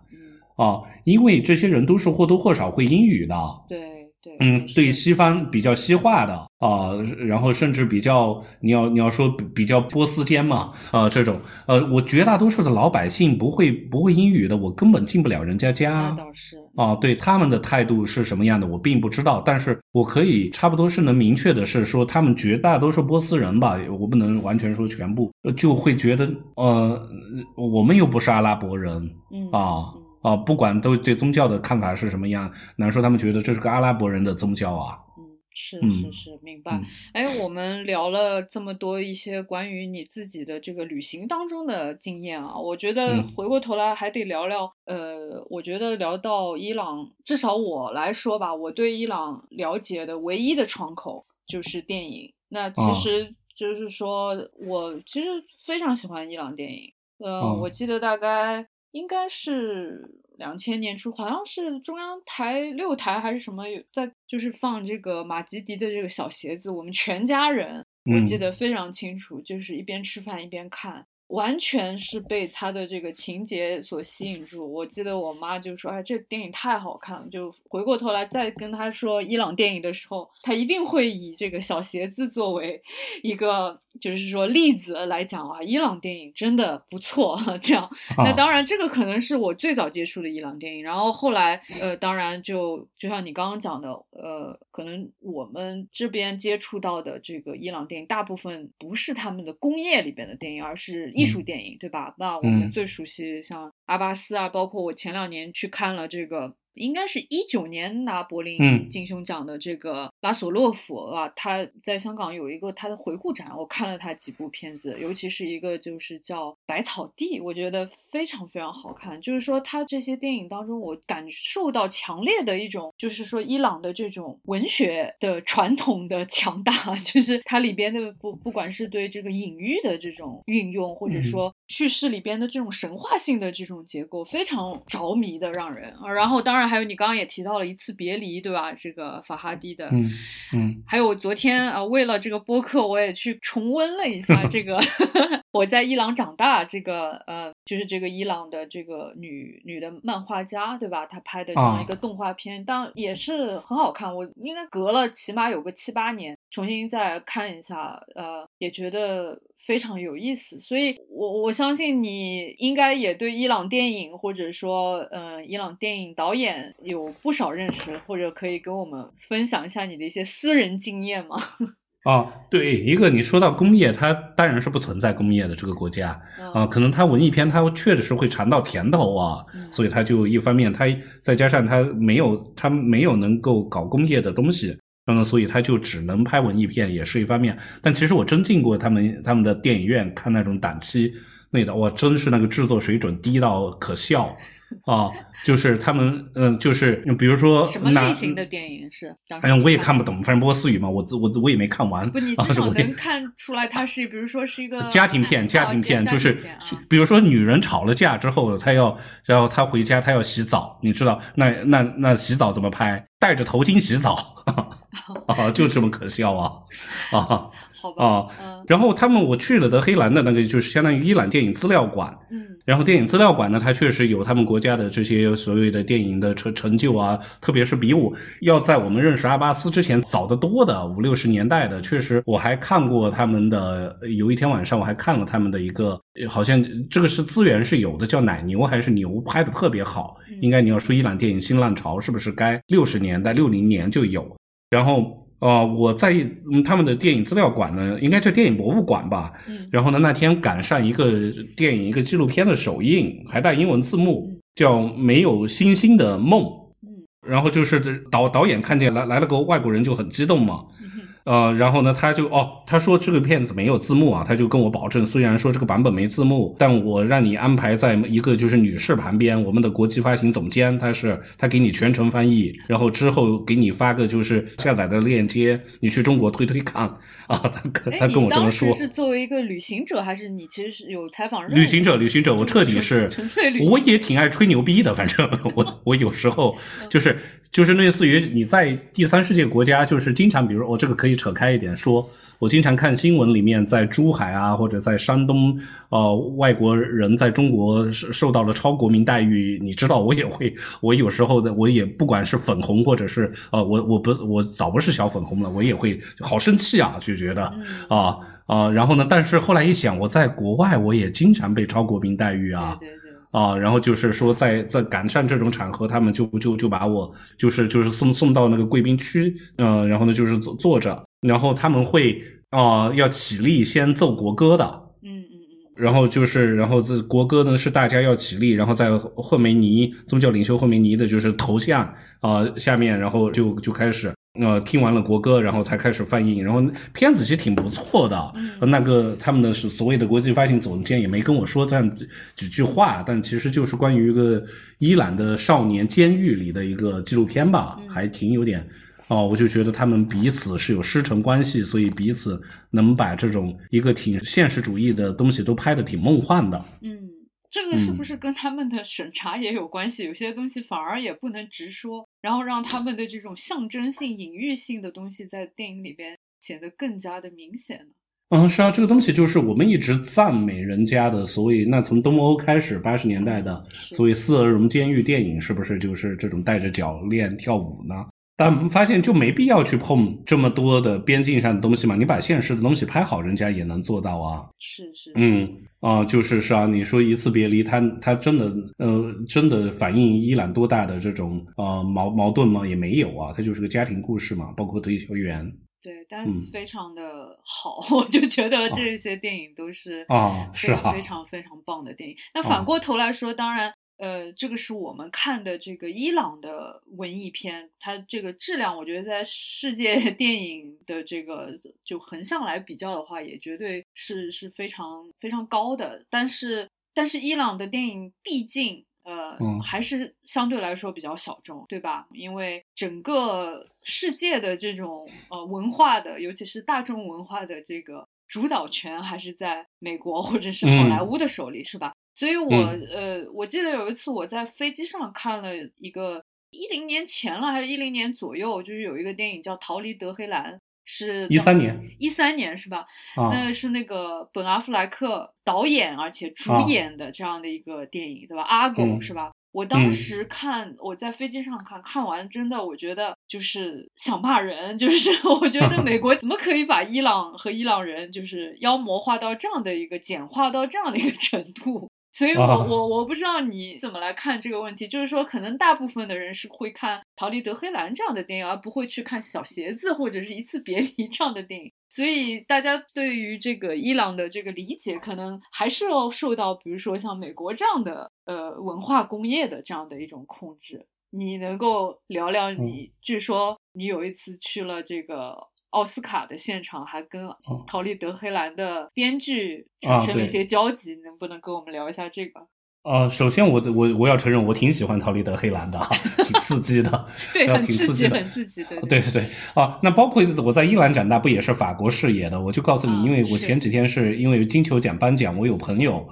啊，因为这些人都是或多或少会英语的。对。嗯，对西方比较西化的啊，然后甚至比较你要你要说比较波斯间嘛啊这种呃，我绝大多数的老百姓不会不会英语的，我根本进不了人家家。那倒是啊，对他们的态度是什么样的，我并不知道，但是我可以差不多是能明确的是说，他们绝大多数波斯人吧，我不能完全说全部，就会觉得呃，我们又不是阿拉伯人，嗯啊。啊，不管都对宗教的看法是什么样，难说他们觉得这是个阿拉伯人的宗教啊。嗯，是是是，明白。哎，我们聊了这么多一些关于你自己的这个旅行当中的经验啊，我觉得回过头来还得聊聊。呃，我觉得聊到伊朗，至少我来说吧，我对伊朗了解的唯一的窗口就是电影。那其实就是说我其实非常喜欢伊朗电影。呃，我记得大概。应该是两千年初，好像是中央台六台还是什么有在，就是放这个马吉迪的这个小鞋子，我们全家人，我记得非常清楚，就是一边吃饭一边看。完全是被他的这个情节所吸引住。我记得我妈就说：“哎，这电影太好看了。”就回过头来再跟他说伊朗电影的时候，他一定会以这个小鞋子作为一个就是说例子来讲啊。伊朗电影真的不错，(laughs) 这样。那当然，这个可能是我最早接触的伊朗电影。然后后来，呃，当然就就像你刚刚讲的，呃，可能我们这边接触到的这个伊朗电影，大部分不是他们的工业里边的电影，而是。艺术电影对吧？那我们最熟悉像阿巴斯啊，包括我前两年去看了这个。应该是一九年拿柏林金熊奖的这个拉索洛夫啊，他在香港有一个他的回顾展，我看了他几部片子，尤其是一个就是叫《百草地》，我觉得非常非常好看。就是说他这些电影当中，我感受到强烈的一种，就是说伊朗的这种文学的传统的强大，(laughs) 就是它里边的不不管是对这个隐喻的这种运用，或者说叙事里边的这种神话性的这种结构，非常着迷的让人啊。然后当然。还有你刚刚也提到了一次别离，对吧？这个法哈蒂的，嗯嗯，还有我昨天啊，为了这个播客，我也去重温了一下 (laughs) 这个 (laughs) 我在伊朗长大这个呃，就是这个伊朗的这个女女的漫画家，对吧？她拍的这样一个动画片，当也是很好看。我应该隔了起码有个七八年，重新再看一下，呃，也觉得。非常有意思，所以我我相信你应该也对伊朗电影或者说呃伊朗电影导演有不少认识，或者可以跟我们分享一下你的一些私人经验吗？啊，(laughs) 对，一个你说到工业，它当然是不存在工业的这个国家啊，可能它文艺片它确实是会尝到甜头啊，所以它就一方面它再加上它没有它没有能够搞工业的东西。那所以他就只能拍文艺片，也是一方面。但其实我真进过他们他们的电影院看那种档期内的，哇，真是那个制作水准低到可笑啊！(laughs) 就是他们，嗯，就是比如说什么类型的电影是？哎呀，我也看不懂，反正波斯语嘛，我我我也没看完。不，你至少能看出来，它是比如说是一个 (laughs) 家庭片，家庭片就是，比如说女人吵了架之后，她要，然后她回家，她要洗澡，你知道，那那那洗澡怎么拍？戴着头巾洗澡。(laughs) 啊，就这么可笑啊！啊，好吧，啊，然后他们我去了德黑兰的那个，就是相当于伊朗电影资料馆，嗯，然后电影资料馆呢，它确实有他们国家的这些所谓的电影的成成就啊，特别是比我要在我们认识阿巴斯之前早得多的五六十年代的，确实我还看过他们的，有一天晚上我还看了他们的一个，好像这个是资源是有的，叫奶牛还是牛，拍的特别好，应该你要说伊朗电影新浪潮是不是该六十年代六零年就有。然后，呃，我在他们的电影资料馆呢，应该叫电影博物馆吧。嗯。然后呢，那天赶上一个电影，一个纪录片的首映，还带英文字幕，叫《没有星星的梦》。嗯。然后就是导导演看见来来了个外国人就很激动嘛。呃，然后呢，他就哦，他说这个片子没有字幕啊，他就跟我保证，虽然说这个版本没字幕，但我让你安排在一个就是女士旁边，我们的国际发行总监他是他给你全程翻译，然后之后给你发个就是下载的链接，你去中国推推看啊，他跟他跟我这么说。是作为一个旅行者，还是你其实是有采访任务？旅行者，旅行者，我彻底是纯粹旅行。我也挺爱吹牛逼的，反正 (laughs) 我我有时候就是就是类似于你在第三世界国家，就是经常比如我这个可以。扯开一点说，我经常看新闻里面，在珠海啊，或者在山东，呃，外国人在中国受受到了超国民待遇。你知道，我也会，我有时候的，我也不管是粉红，或者是呃，我我不我早不是小粉红了，我也会好生气啊，就觉得啊啊，然后呢，但是后来一想，我在国外，我也经常被超国民待遇啊。啊，然后就是说，在在赶上这种场合，他们就就就把我就是就是送送到那个贵宾区，嗯，然后呢就是坐坐着，然后他们会啊要起立先奏国歌的，嗯嗯嗯，然后就是然后这国歌呢是大家要起立，然后在赫梅尼宗教领袖赫梅尼的就是头像啊下面，然后就就开始。呃，听完了国歌，然后才开始放映，然后片子其实挺不错的。嗯那个他们的是所谓的国际发行总监也没跟我说这样几句话，但其实就是关于一个伊朗的少年监狱里的一个纪录片吧，还挺有点哦。我就觉得他们彼此是有师承关系，所以彼此能把这种一个挺现实主义的东西都拍的挺梦幻的。嗯。这个是不是跟他们的审查也有关系？有些东西反而也不能直说，然后让他们的这种象征性、隐喻性的东西在电影里边显得更加的明显了。嗯，是啊，这个东西就是我们一直赞美人家的所以，那从东欧开始，八十年代的所谓四鹅绒监狱电影，是不是就是这种带着脚链跳舞呢？但我们发现就没必要去碰这么多的边境上的东西嘛，你把现实的东西拍好，人家也能做到啊。是是，嗯啊，就是是啊，你说一次别离，他他真的呃真的反映伊朗多大的这种呃矛矛盾吗？也没有啊，它就是个家庭故事嘛，包括推球员。对，但非常的好，(laughs) 我就觉得这些电影都是啊是非常非常棒的电影。那反过头来说，当然。呃，这个是我们看的这个伊朗的文艺片，它这个质量，我觉得在世界 (laughs) 电影的这个就横向来比较的话，也绝对是是非常非常高的。但是，但是伊朗的电影毕竟呃还是相对来说比较小众，对吧？因为整个世界的这种呃文化的，尤其是大众文化的这个主导权，还是在美国或者是好莱坞的手里，是吧？所以，我呃，我记得有一次我在飞机上看了一个一零年前了，还是一零年左右，就是有一个电影叫《逃离德黑兰》，是一三年，一三年是吧？那是那个本阿弗莱克导演而且主演的这样的一个电影，对吧？阿狗是吧？我当时看我在飞机上看，看完真的我觉得就是想骂人，就是 (laughs) 我觉得美 (laughs) 国怎么可以把伊朗和伊朗人就是妖魔化到这样的一个简化到这样的一个程度？所以，我我我不知道你怎么来看这个问题，就是说，可能大部分的人是会看《逃离德黑兰》这样的电影，而不会去看《小鞋子》或者是一次别离 (laughs) 这样的电影。所以，大家对于这个伊朗的这个理解，可能还是要受到，比如说像美国这样的呃文化工业的这样的一种控制。你能够聊聊你？据说你有一次去了这个。奥斯卡的现场还跟《逃离德黑兰》的编剧产生了一些交集，能不能跟我们聊一下这个？呃，首先我我我要承认，我挺喜欢《逃离德黑兰》的，挺刺激的，(laughs) 对，很刺激，很刺激，对，对对对。啊，那包括我在伊朗长大，不也是法国视野的？我就告诉你，因为我前几天是因为金球奖颁奖，我有朋友，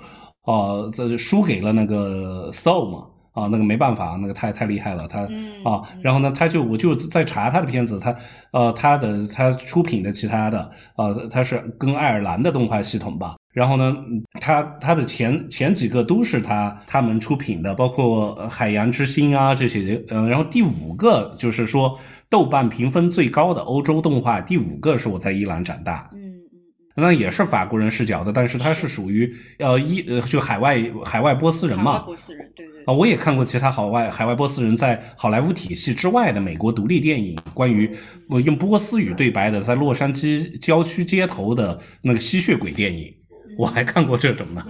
呃，这输给了那个 Soul 嘛。啊，那个没办法，那个太太厉害了，他啊，然后呢，他就我就在查他的片子，他呃，他的他出品的其他的，呃，他是跟爱尔兰的动画系统吧，然后呢，他他的前前几个都是他他们出品的，包括海洋之心啊这些，嗯，然后第五个就是说豆瓣评分最高的欧洲动画，第五个是我在伊朗长大。那也是法国人视角的，但是它是属于呃一呃就海外海外波斯人嘛，波斯人对对啊，我也看过其他海外海外波斯人在好莱坞体系之外的美国独立电影，关于用波斯语对白的在洛杉矶郊区街头的那个吸血鬼电影，我还看过这种呢。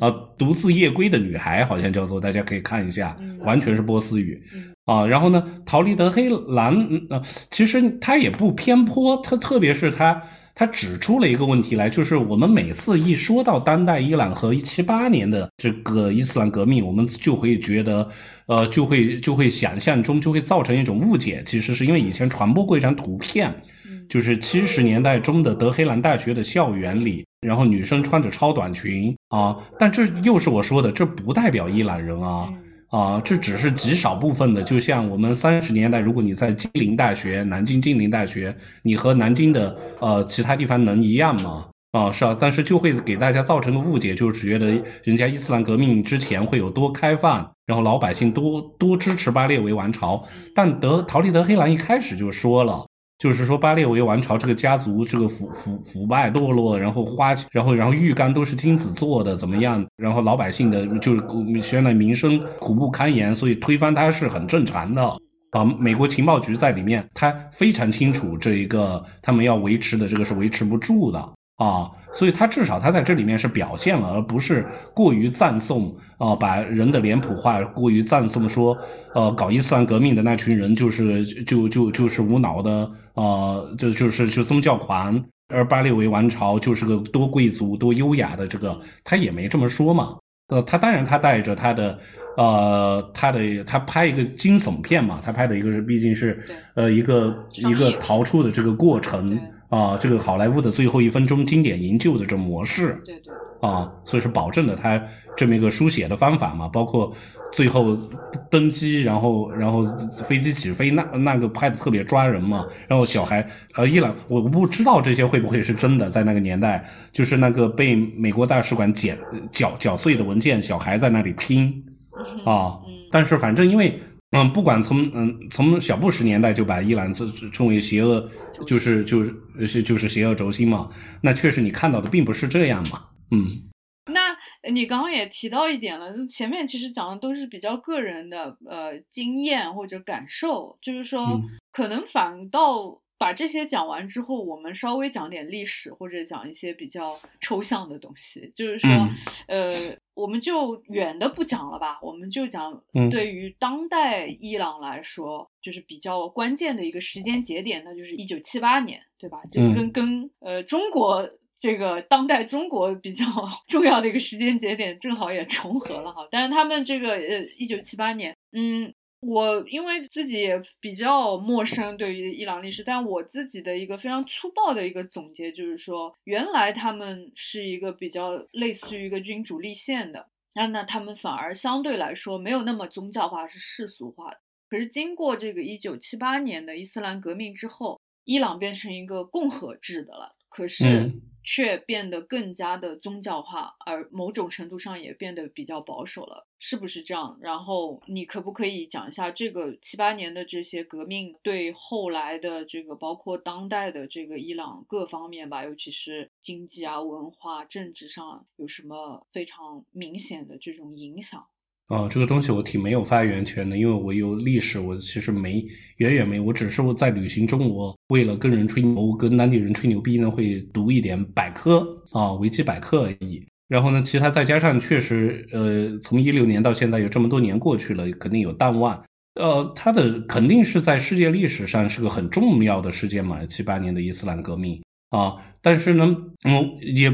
啊，独自夜归的女孩好像叫做，大家可以看一下，完全是波斯语。啊，然后呢，逃离德黑兰，呃，其实它也不偏颇，他特别是他，他指出了一个问题来，就是我们每次一说到当代伊朗和一七八年的这个伊斯兰革命，我们就会觉得，呃，就会就会想象中就会造成一种误解，其实是因为以前传播过一张图片，就是七十年代中的德黑兰大学的校园里，然后女生穿着超短裙啊，但这又是我说的，这不代表伊朗人啊。啊，这只是极少部分的，就像我们三十年代，如果你在金陵大学、南京金陵大学，你和南京的呃其他地方能一样吗？啊，是啊，但是就会给大家造成个误解，就是觉得人家伊斯兰革命之前会有多开放，然后老百姓多多支持巴列维王朝，但德陶丽德黑兰一开始就说了。就是说，巴列维王朝这个家族，这个腐腐腐败堕落，然后花，然后然后浴缸都是金子做的，怎么样？然后老百姓的，就是现在民生苦不堪言，所以推翻它是很正常的。啊，美国情报局在里面，他非常清楚这一个他们要维持的这个是维持不住的。啊，所以他至少他在这里面是表现了，而不是过于赞颂啊，把人的脸谱化，过于赞颂说，呃，搞伊斯兰革命的那群人就是就就就是无脑的啊，就就是就宗教狂，而巴列维王朝就是个多贵族多优雅的这个，他也没这么说嘛。呃，他当然他带着他的呃他的他拍一个惊悚片嘛，他拍的一个是毕竟是呃一个一个逃出的这个过程。啊，这个好莱坞的最后一分钟经典营救的这模式，对对，啊，所以是保证了他这么一个书写的方法嘛，包括最后登机，然后然后飞机起飞，那那个拍的特别抓人嘛，然后小孩，呃，伊朗我不知道这些会不会是真的，在那个年代，就是那个被美国大使馆剪绞绞碎的文件，小孩在那里拼，啊，但是反正因为。嗯，不管从嗯从小布什年代就把伊朗自称为邪恶，就是就是是就是邪恶轴心嘛。那确实你看到的并不是这样嘛。嗯，那你刚刚也提到一点了，前面其实讲的都是比较个人的呃经验或者感受，就是说可能反倒。把这些讲完之后，我们稍微讲点历史，或者讲一些比较抽象的东西。就是说，呃，我们就远的不讲了吧，我们就讲对于当代伊朗来说，就是比较关键的一个时间节点，那就是一九七八年，对吧？就跟跟呃中国这个当代中国比较 (laughs) 重要的一个时间节点，正好也重合了哈。但是他们这个呃一九七八年，嗯。我因为自己也比较陌生对于伊朗历史，但我自己的一个非常粗暴的一个总结就是说，原来他们是一个比较类似于一个君主立宪的，那那他们反而相对来说没有那么宗教化，是世俗化的。可是经过这个一九七八年的伊斯兰革命之后，伊朗变成一个共和制的了。可是。却变得更加的宗教化，而某种程度上也变得比较保守了，是不是这样？然后你可不可以讲一下这个七八年的这些革命对后来的这个，包括当代的这个伊朗各方面吧，尤其是经济啊、文化、政治上有什么非常明显的这种影响？啊，这个东西我挺没有发言权的，因为我有历史，我其实没远远没，我只是我在旅行中，我为了跟人吹牛，跟当地人吹牛逼呢，会读一点百科啊，维基百科而已。然后呢，其他再加上确实，呃，从一六年到现在有这么多年过去了，肯定有淡忘。呃，它的肯定是在世界历史上是个很重要的事件嘛，七八年的伊斯兰革命啊。但是呢，嗯，也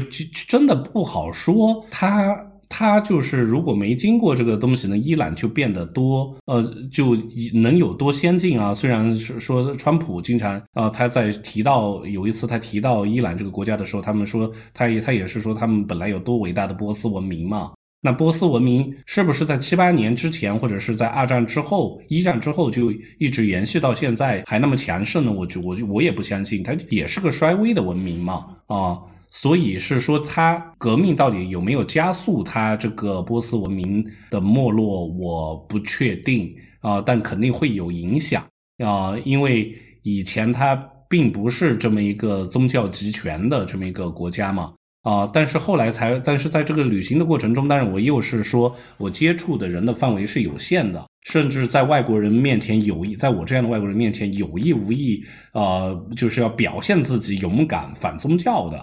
真的不好说它。他就是，如果没经过这个东西呢，伊朗就变得多，呃，就能有多先进啊？虽然是说川普经常啊，他在提到有一次他提到伊朗这个国家的时候，他们说他也他也是说他们本来有多伟大的波斯文明嘛。那波斯文明是不是在七八年之前，或者是在二战之后、一战之后就一直延续到现在还那么强盛呢？我就我就我也不相信，它也是个衰微的文明嘛，啊。所以是说，它革命到底有没有加速它这个波斯文明的没落，我不确定啊，但肯定会有影响啊，因为以前它并不是这么一个宗教集权的这么一个国家嘛。啊，但是后来才，但是在这个旅行的过程中，但是我又是说我接触的人的范围是有限的，甚至在外国人面前有意，在我这样的外国人面前有意无意，啊，就是要表现自己勇敢反宗教的，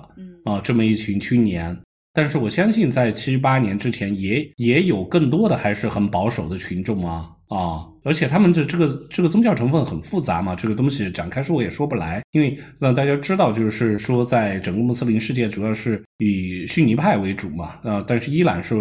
啊，这么一群青年，但是我相信在七八年之前也也有更多的还是很保守的群众啊。啊，而且他们的这个这个宗教成分很复杂嘛，这个东西展开说我也说不来，因为让大家知道，就是说在整个穆斯林世界，主要是以逊尼派为主嘛，啊，但是伊朗是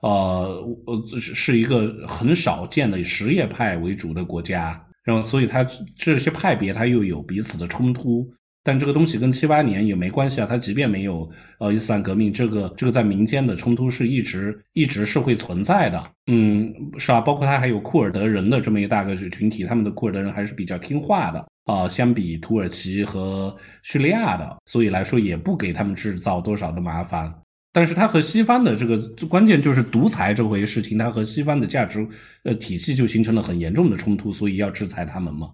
呃呃是一个很少见的以什叶派为主的国家，然后所以它这些派别它又有彼此的冲突。但这个东西跟七八年也没关系啊，它即便没有呃伊斯兰革命，这个这个在民间的冲突是一直一直是会存在的，嗯，是吧？包括它还有库尔德人的这么一大个群体，他们的库尔德人还是比较听话的啊，相比土耳其和叙利亚的，所以来说也不给他们制造多少的麻烦。但是它和西方的这个关键就是独裁这回事情，它和西方的价值呃体系就形成了很严重的冲突，所以要制裁他们嘛。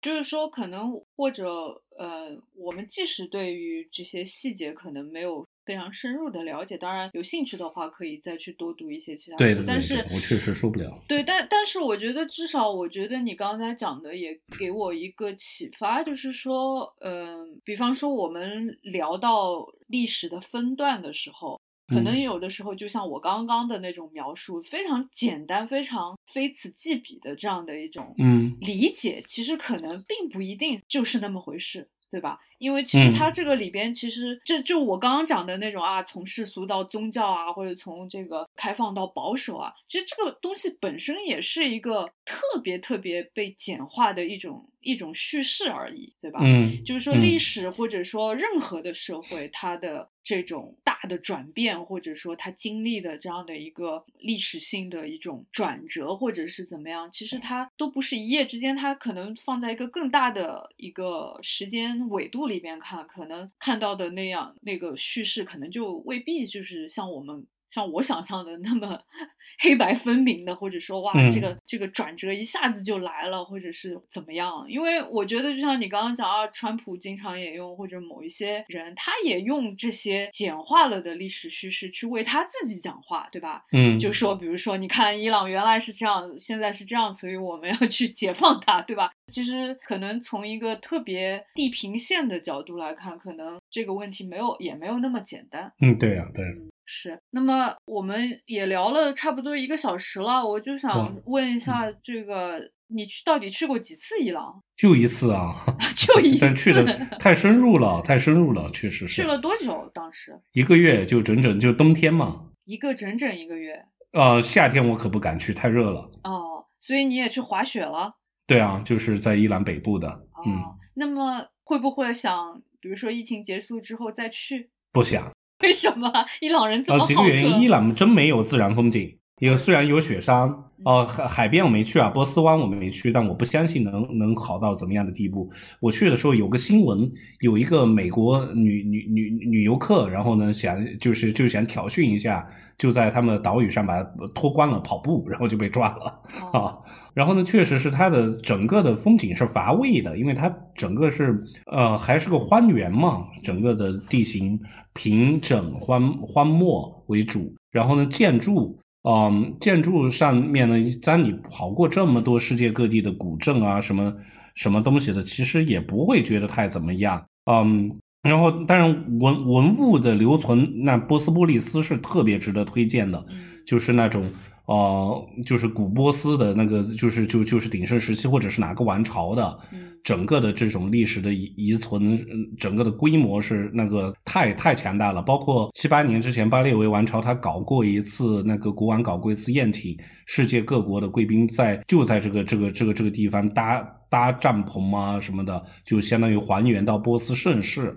就是说，可能或者呃，我们即使对于这些细节可能没有非常深入的了解，当然有兴趣的话，可以再去多读一些其他。对对对。但是我确实受不了。对，但但是我觉得至少，我觉得你刚才讲的也给我一个启发，就是说，嗯，比方说我们聊到历史的分段的时候。可能有的时候，就像我刚刚的那种描述，非常简单、非常非此即彼的这样的一种理解，其实可能并不一定就是那么回事，对吧？因为其实它这个里边，其实这就我刚刚讲的那种啊，从世俗到宗教啊，或者从这个开放到保守啊，其实这个东西本身也是一个特别特别被简化的一种一种叙事而已，对吧？嗯，就是说历史或者说任何的社会，它的这种大的转变，或者说它经历的这样的一个历史性的一种转折，或者是怎么样，其实它都不是一夜之间，它可能放在一个更大的一个时间纬度。里边看，可能看到的那样那个叙事，可能就未必就是像我们。像我想象的那么 (laughs) 黑白分明的，或者说哇，这个这个转折一下子就来了，或者是怎么样？因为我觉得，就像你刚刚讲啊，川普经常也用，或者某一些人，他也用这些简化了的历史叙事去为他自己讲话，对吧？嗯，就说比如说，你看伊朗原来是这样，现在是这样，所以我们要 (laughs) 去解放它，对吧？其实可能从一个特别地平线的角度来看，可能这个问题没有也没有那么简单。嗯，对呀，对。是，那么我们也聊了差不多一个小时了，我就想问一下，这个你去到底去过几次伊朗？就一次啊，(laughs) 就一次，但去的太深入了，太深入了，确实是。去了多久？当时一个月，就整整就冬天嘛。一个整整一个月。呃，夏天我可不敢去，太热了。哦，所以你也去滑雪了？对啊，就是在伊朗北部的。哦，那么会不会想，比如说疫情结束之后再去？不想。(laughs) 为什么伊朗人这么好？几个原因，伊朗真没有自然风景。有虽然有雪山，哦海海边我没去啊，波斯湾我们没去，但我不相信能能好到怎么样的地步。我去的时候有个新闻，有一个美国女女女女游客，然后呢想就是就想挑衅一下，就在他们岛屿上把脱光了跑步，(laughs) 然后就被抓了啊。然后呢，确实是它的整个的风景是乏味的，因为它整个是呃还是个荒原嘛，整个的地形。平整荒荒漠为主，然后呢，建筑，嗯，建筑上面呢，当你跑过这么多世界各地的古镇啊，什么什么东西的，其实也不会觉得太怎么样，嗯，然后当然文文物的留存，那波斯波利斯是特别值得推荐的，就是那种。哦，就是古波斯的那个，就是就就是鼎盛时期，或者是哪个王朝的，整个的这种历史的遗遗存，整个的规模是那个太太强大了。包括七八年之前，巴列维王朝他搞过一次，那个国王搞过一次宴请，世界各国的贵宾在就在这个这个这个这个地方搭搭帐篷啊什么的，就相当于还原到波斯盛世。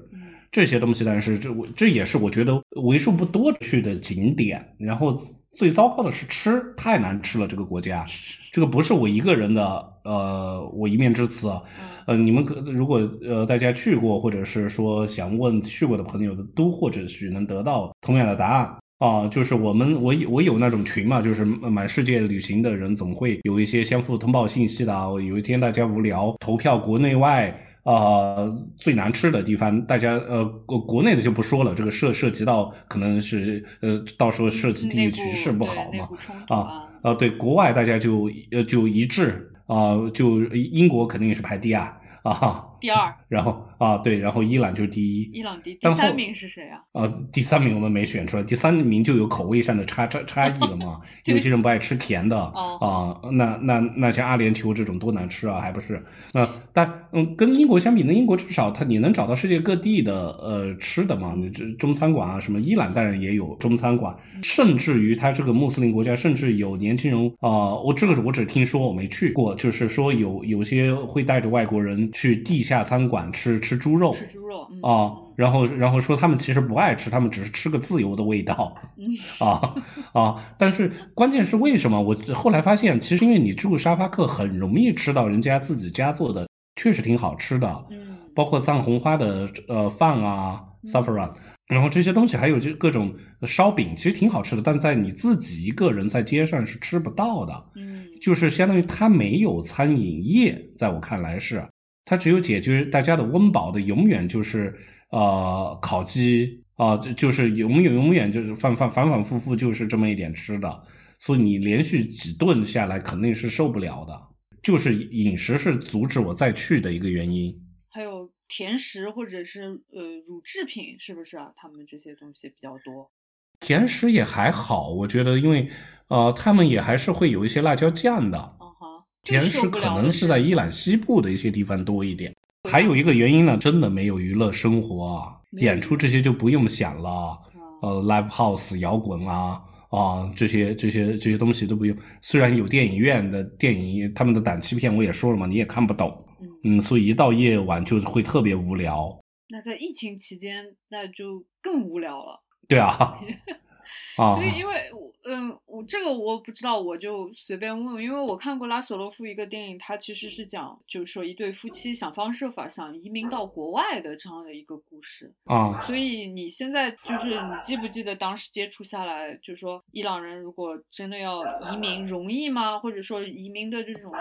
这些东西，但是这我这也是我觉得为数不多去的景点，然后。最糟糕的是吃太难吃了，这个国家，这个不是我一个人的，呃，我一面之词啊，呃，你们可如果呃大家去过，或者是说想问去过的朋友的，都或者许能得到同样的答案啊，就是我们我我有那种群嘛，就是满世界旅行的人总会有一些相互通报信息的啊，有一天大家无聊投票国内外。啊，最难吃的地方，大家呃，国国内的就不说了，这个涉涉及到可能是呃，到时候涉及地域局势不好嘛，啊，呃，对，国外大家就呃就一致啊，就英国肯定是排第二啊，第二，然后啊对，然后伊朗就是第一，伊朗第第然后三名是谁啊？啊，第三名我们没选出来，第三名就有口味上的差差差异了嘛。(laughs) 有些人不爱吃甜的哦啊，那那那像阿联酋这种多难吃啊，还不是？那但嗯，跟英国相比呢，英国至少它你能找到世界各地的呃吃的嘛，你这中餐馆啊，什么伊朗当然也有中餐馆，甚至于它这个穆斯林国家，甚至有年轻人啊、我这个我只听说，我没去过，就是说有有些会带着外国人去地下餐馆吃吃猪肉，吃猪肉，嗯啊，然后然后说他们其实不爱吃，他们只是吃个自由的味道嗯啊啊！但是关键是为什么？我后来发现，其实因为你住沙发客，很容易吃到人家自己家做的，确实挺好吃的，嗯包括藏红花的呃饭啊，saffron，然后这些东西还有就各种烧饼，其实挺好吃的，但在你自己一个人在街上是吃不到的。嗯就是相当于它没有餐饮业，在我看来是，它只有解决大家的温饱的，永远就是呃烤鸡啊、就就是永远永远就是反反反反复复就是这么一点吃的，所以你连续几顿下来肯定是受不了的，就是饮食是阻止我再去的一个原因。还有甜食或者是呃乳制品，是不是啊？他们这些东西比较多。甜食也还好，我觉得，因为呃，他们也还是会有一些辣椒酱的，甜食可能是在伊朗西部的一些地方多一点。还有一个原因呢，真的没有娱乐生活啊，演出这些就不用想了，啊呃，live house 摇滚啊啊这些这些这些东西都不用。虽然有电影院的电影，他们的胆欺片我也说了嘛，你也看不懂，嗯，嗯，所以一到夜晚就会特别无聊。那在疫情期间，那就更无聊了。对啊，(laughs) 啊所，以，因为我，嗯，我这个我不知道，我就随便问问，因为我看过拉索洛夫一个电影，它其实是讲，就是说一对夫妻想方设法想移民到国外的这样的一个故事。啊，所以你现在就是你记不记得当时接触下来，就是说伊朗人如果真的要移民容易吗？或者说移民的这种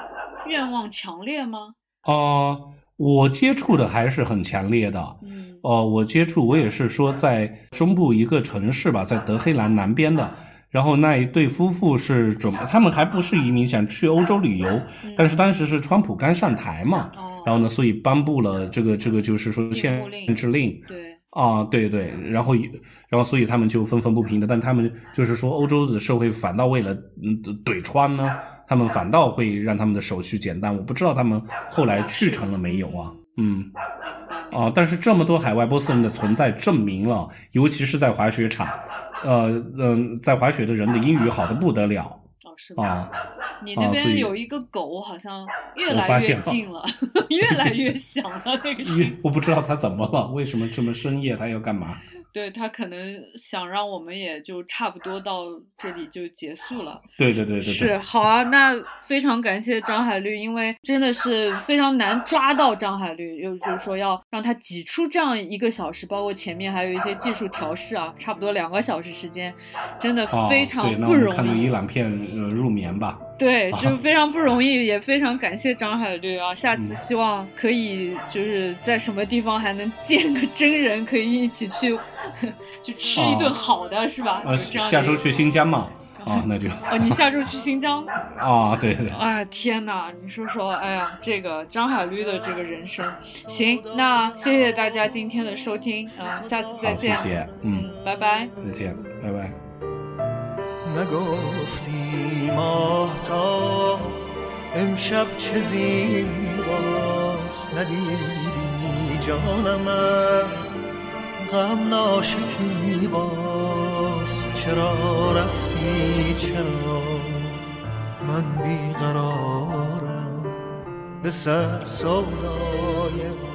愿望强烈吗？呃，我接触的还是很强烈的。嗯。呃，我接触我也是说在中部一个城市吧，在德黑兰南边的。然后那一对夫妇是准，他们还不是移民，想去欧洲旅游，嗯。但是当时是川普刚上台嘛，哦，然后呢，所以颁布了这个这个就是说禁限制令。对，啊，对对，然后然后所以他们就愤愤不平的，但他们就是说欧洲的社会反倒为了嗯怼川呢，他们反倒会让他们的手续简单，我不知道他们后来去成了没有啊，嗯。明白啊，但是这么多海外波斯人的存在证明了，尤其是在滑雪场，呃嗯、在滑雪的人的英语好的不得了哦，是吗？啊。你那边有一个狗，好像越我来越近了，(laughs) 越来越响了。那个 (laughs) 我不知道他怎么了，为什么这么深夜他要干嘛？对他可能想让我们也就差不多到这里就结束了。对对对对对，是好啊，那非常感谢张海绿，因为真的是非常难抓到张海绿，又就是说要让他挤出这样一个小时，包括前面还有一些技术调试啊，差不多两个小时时间，真的啊，非常对，那不容我们看个伊易。朗片呃入眠吧。对，(laughs) 啊就非常不容易，也非常感谢张海绿啊！下次嗯希望可以就是在什么地方还能见个真人，可以一起去 (laughs) 就吃一顿啊好的，是吧？呃，下周去新疆嘛，啊，(laughs) 那就哦，你下周去新疆？(laughs) 啊，对对，哎天哪，你说说，哎呀，这个张海绿的这个人生，行，那谢谢大家今天的收听啊、下次再好，谢见，谢，嗯，拜拜。再见，拜拜。غم ناشکی باز چرا رفتی؟ چرا؟ من بیقرارم به سر سودایم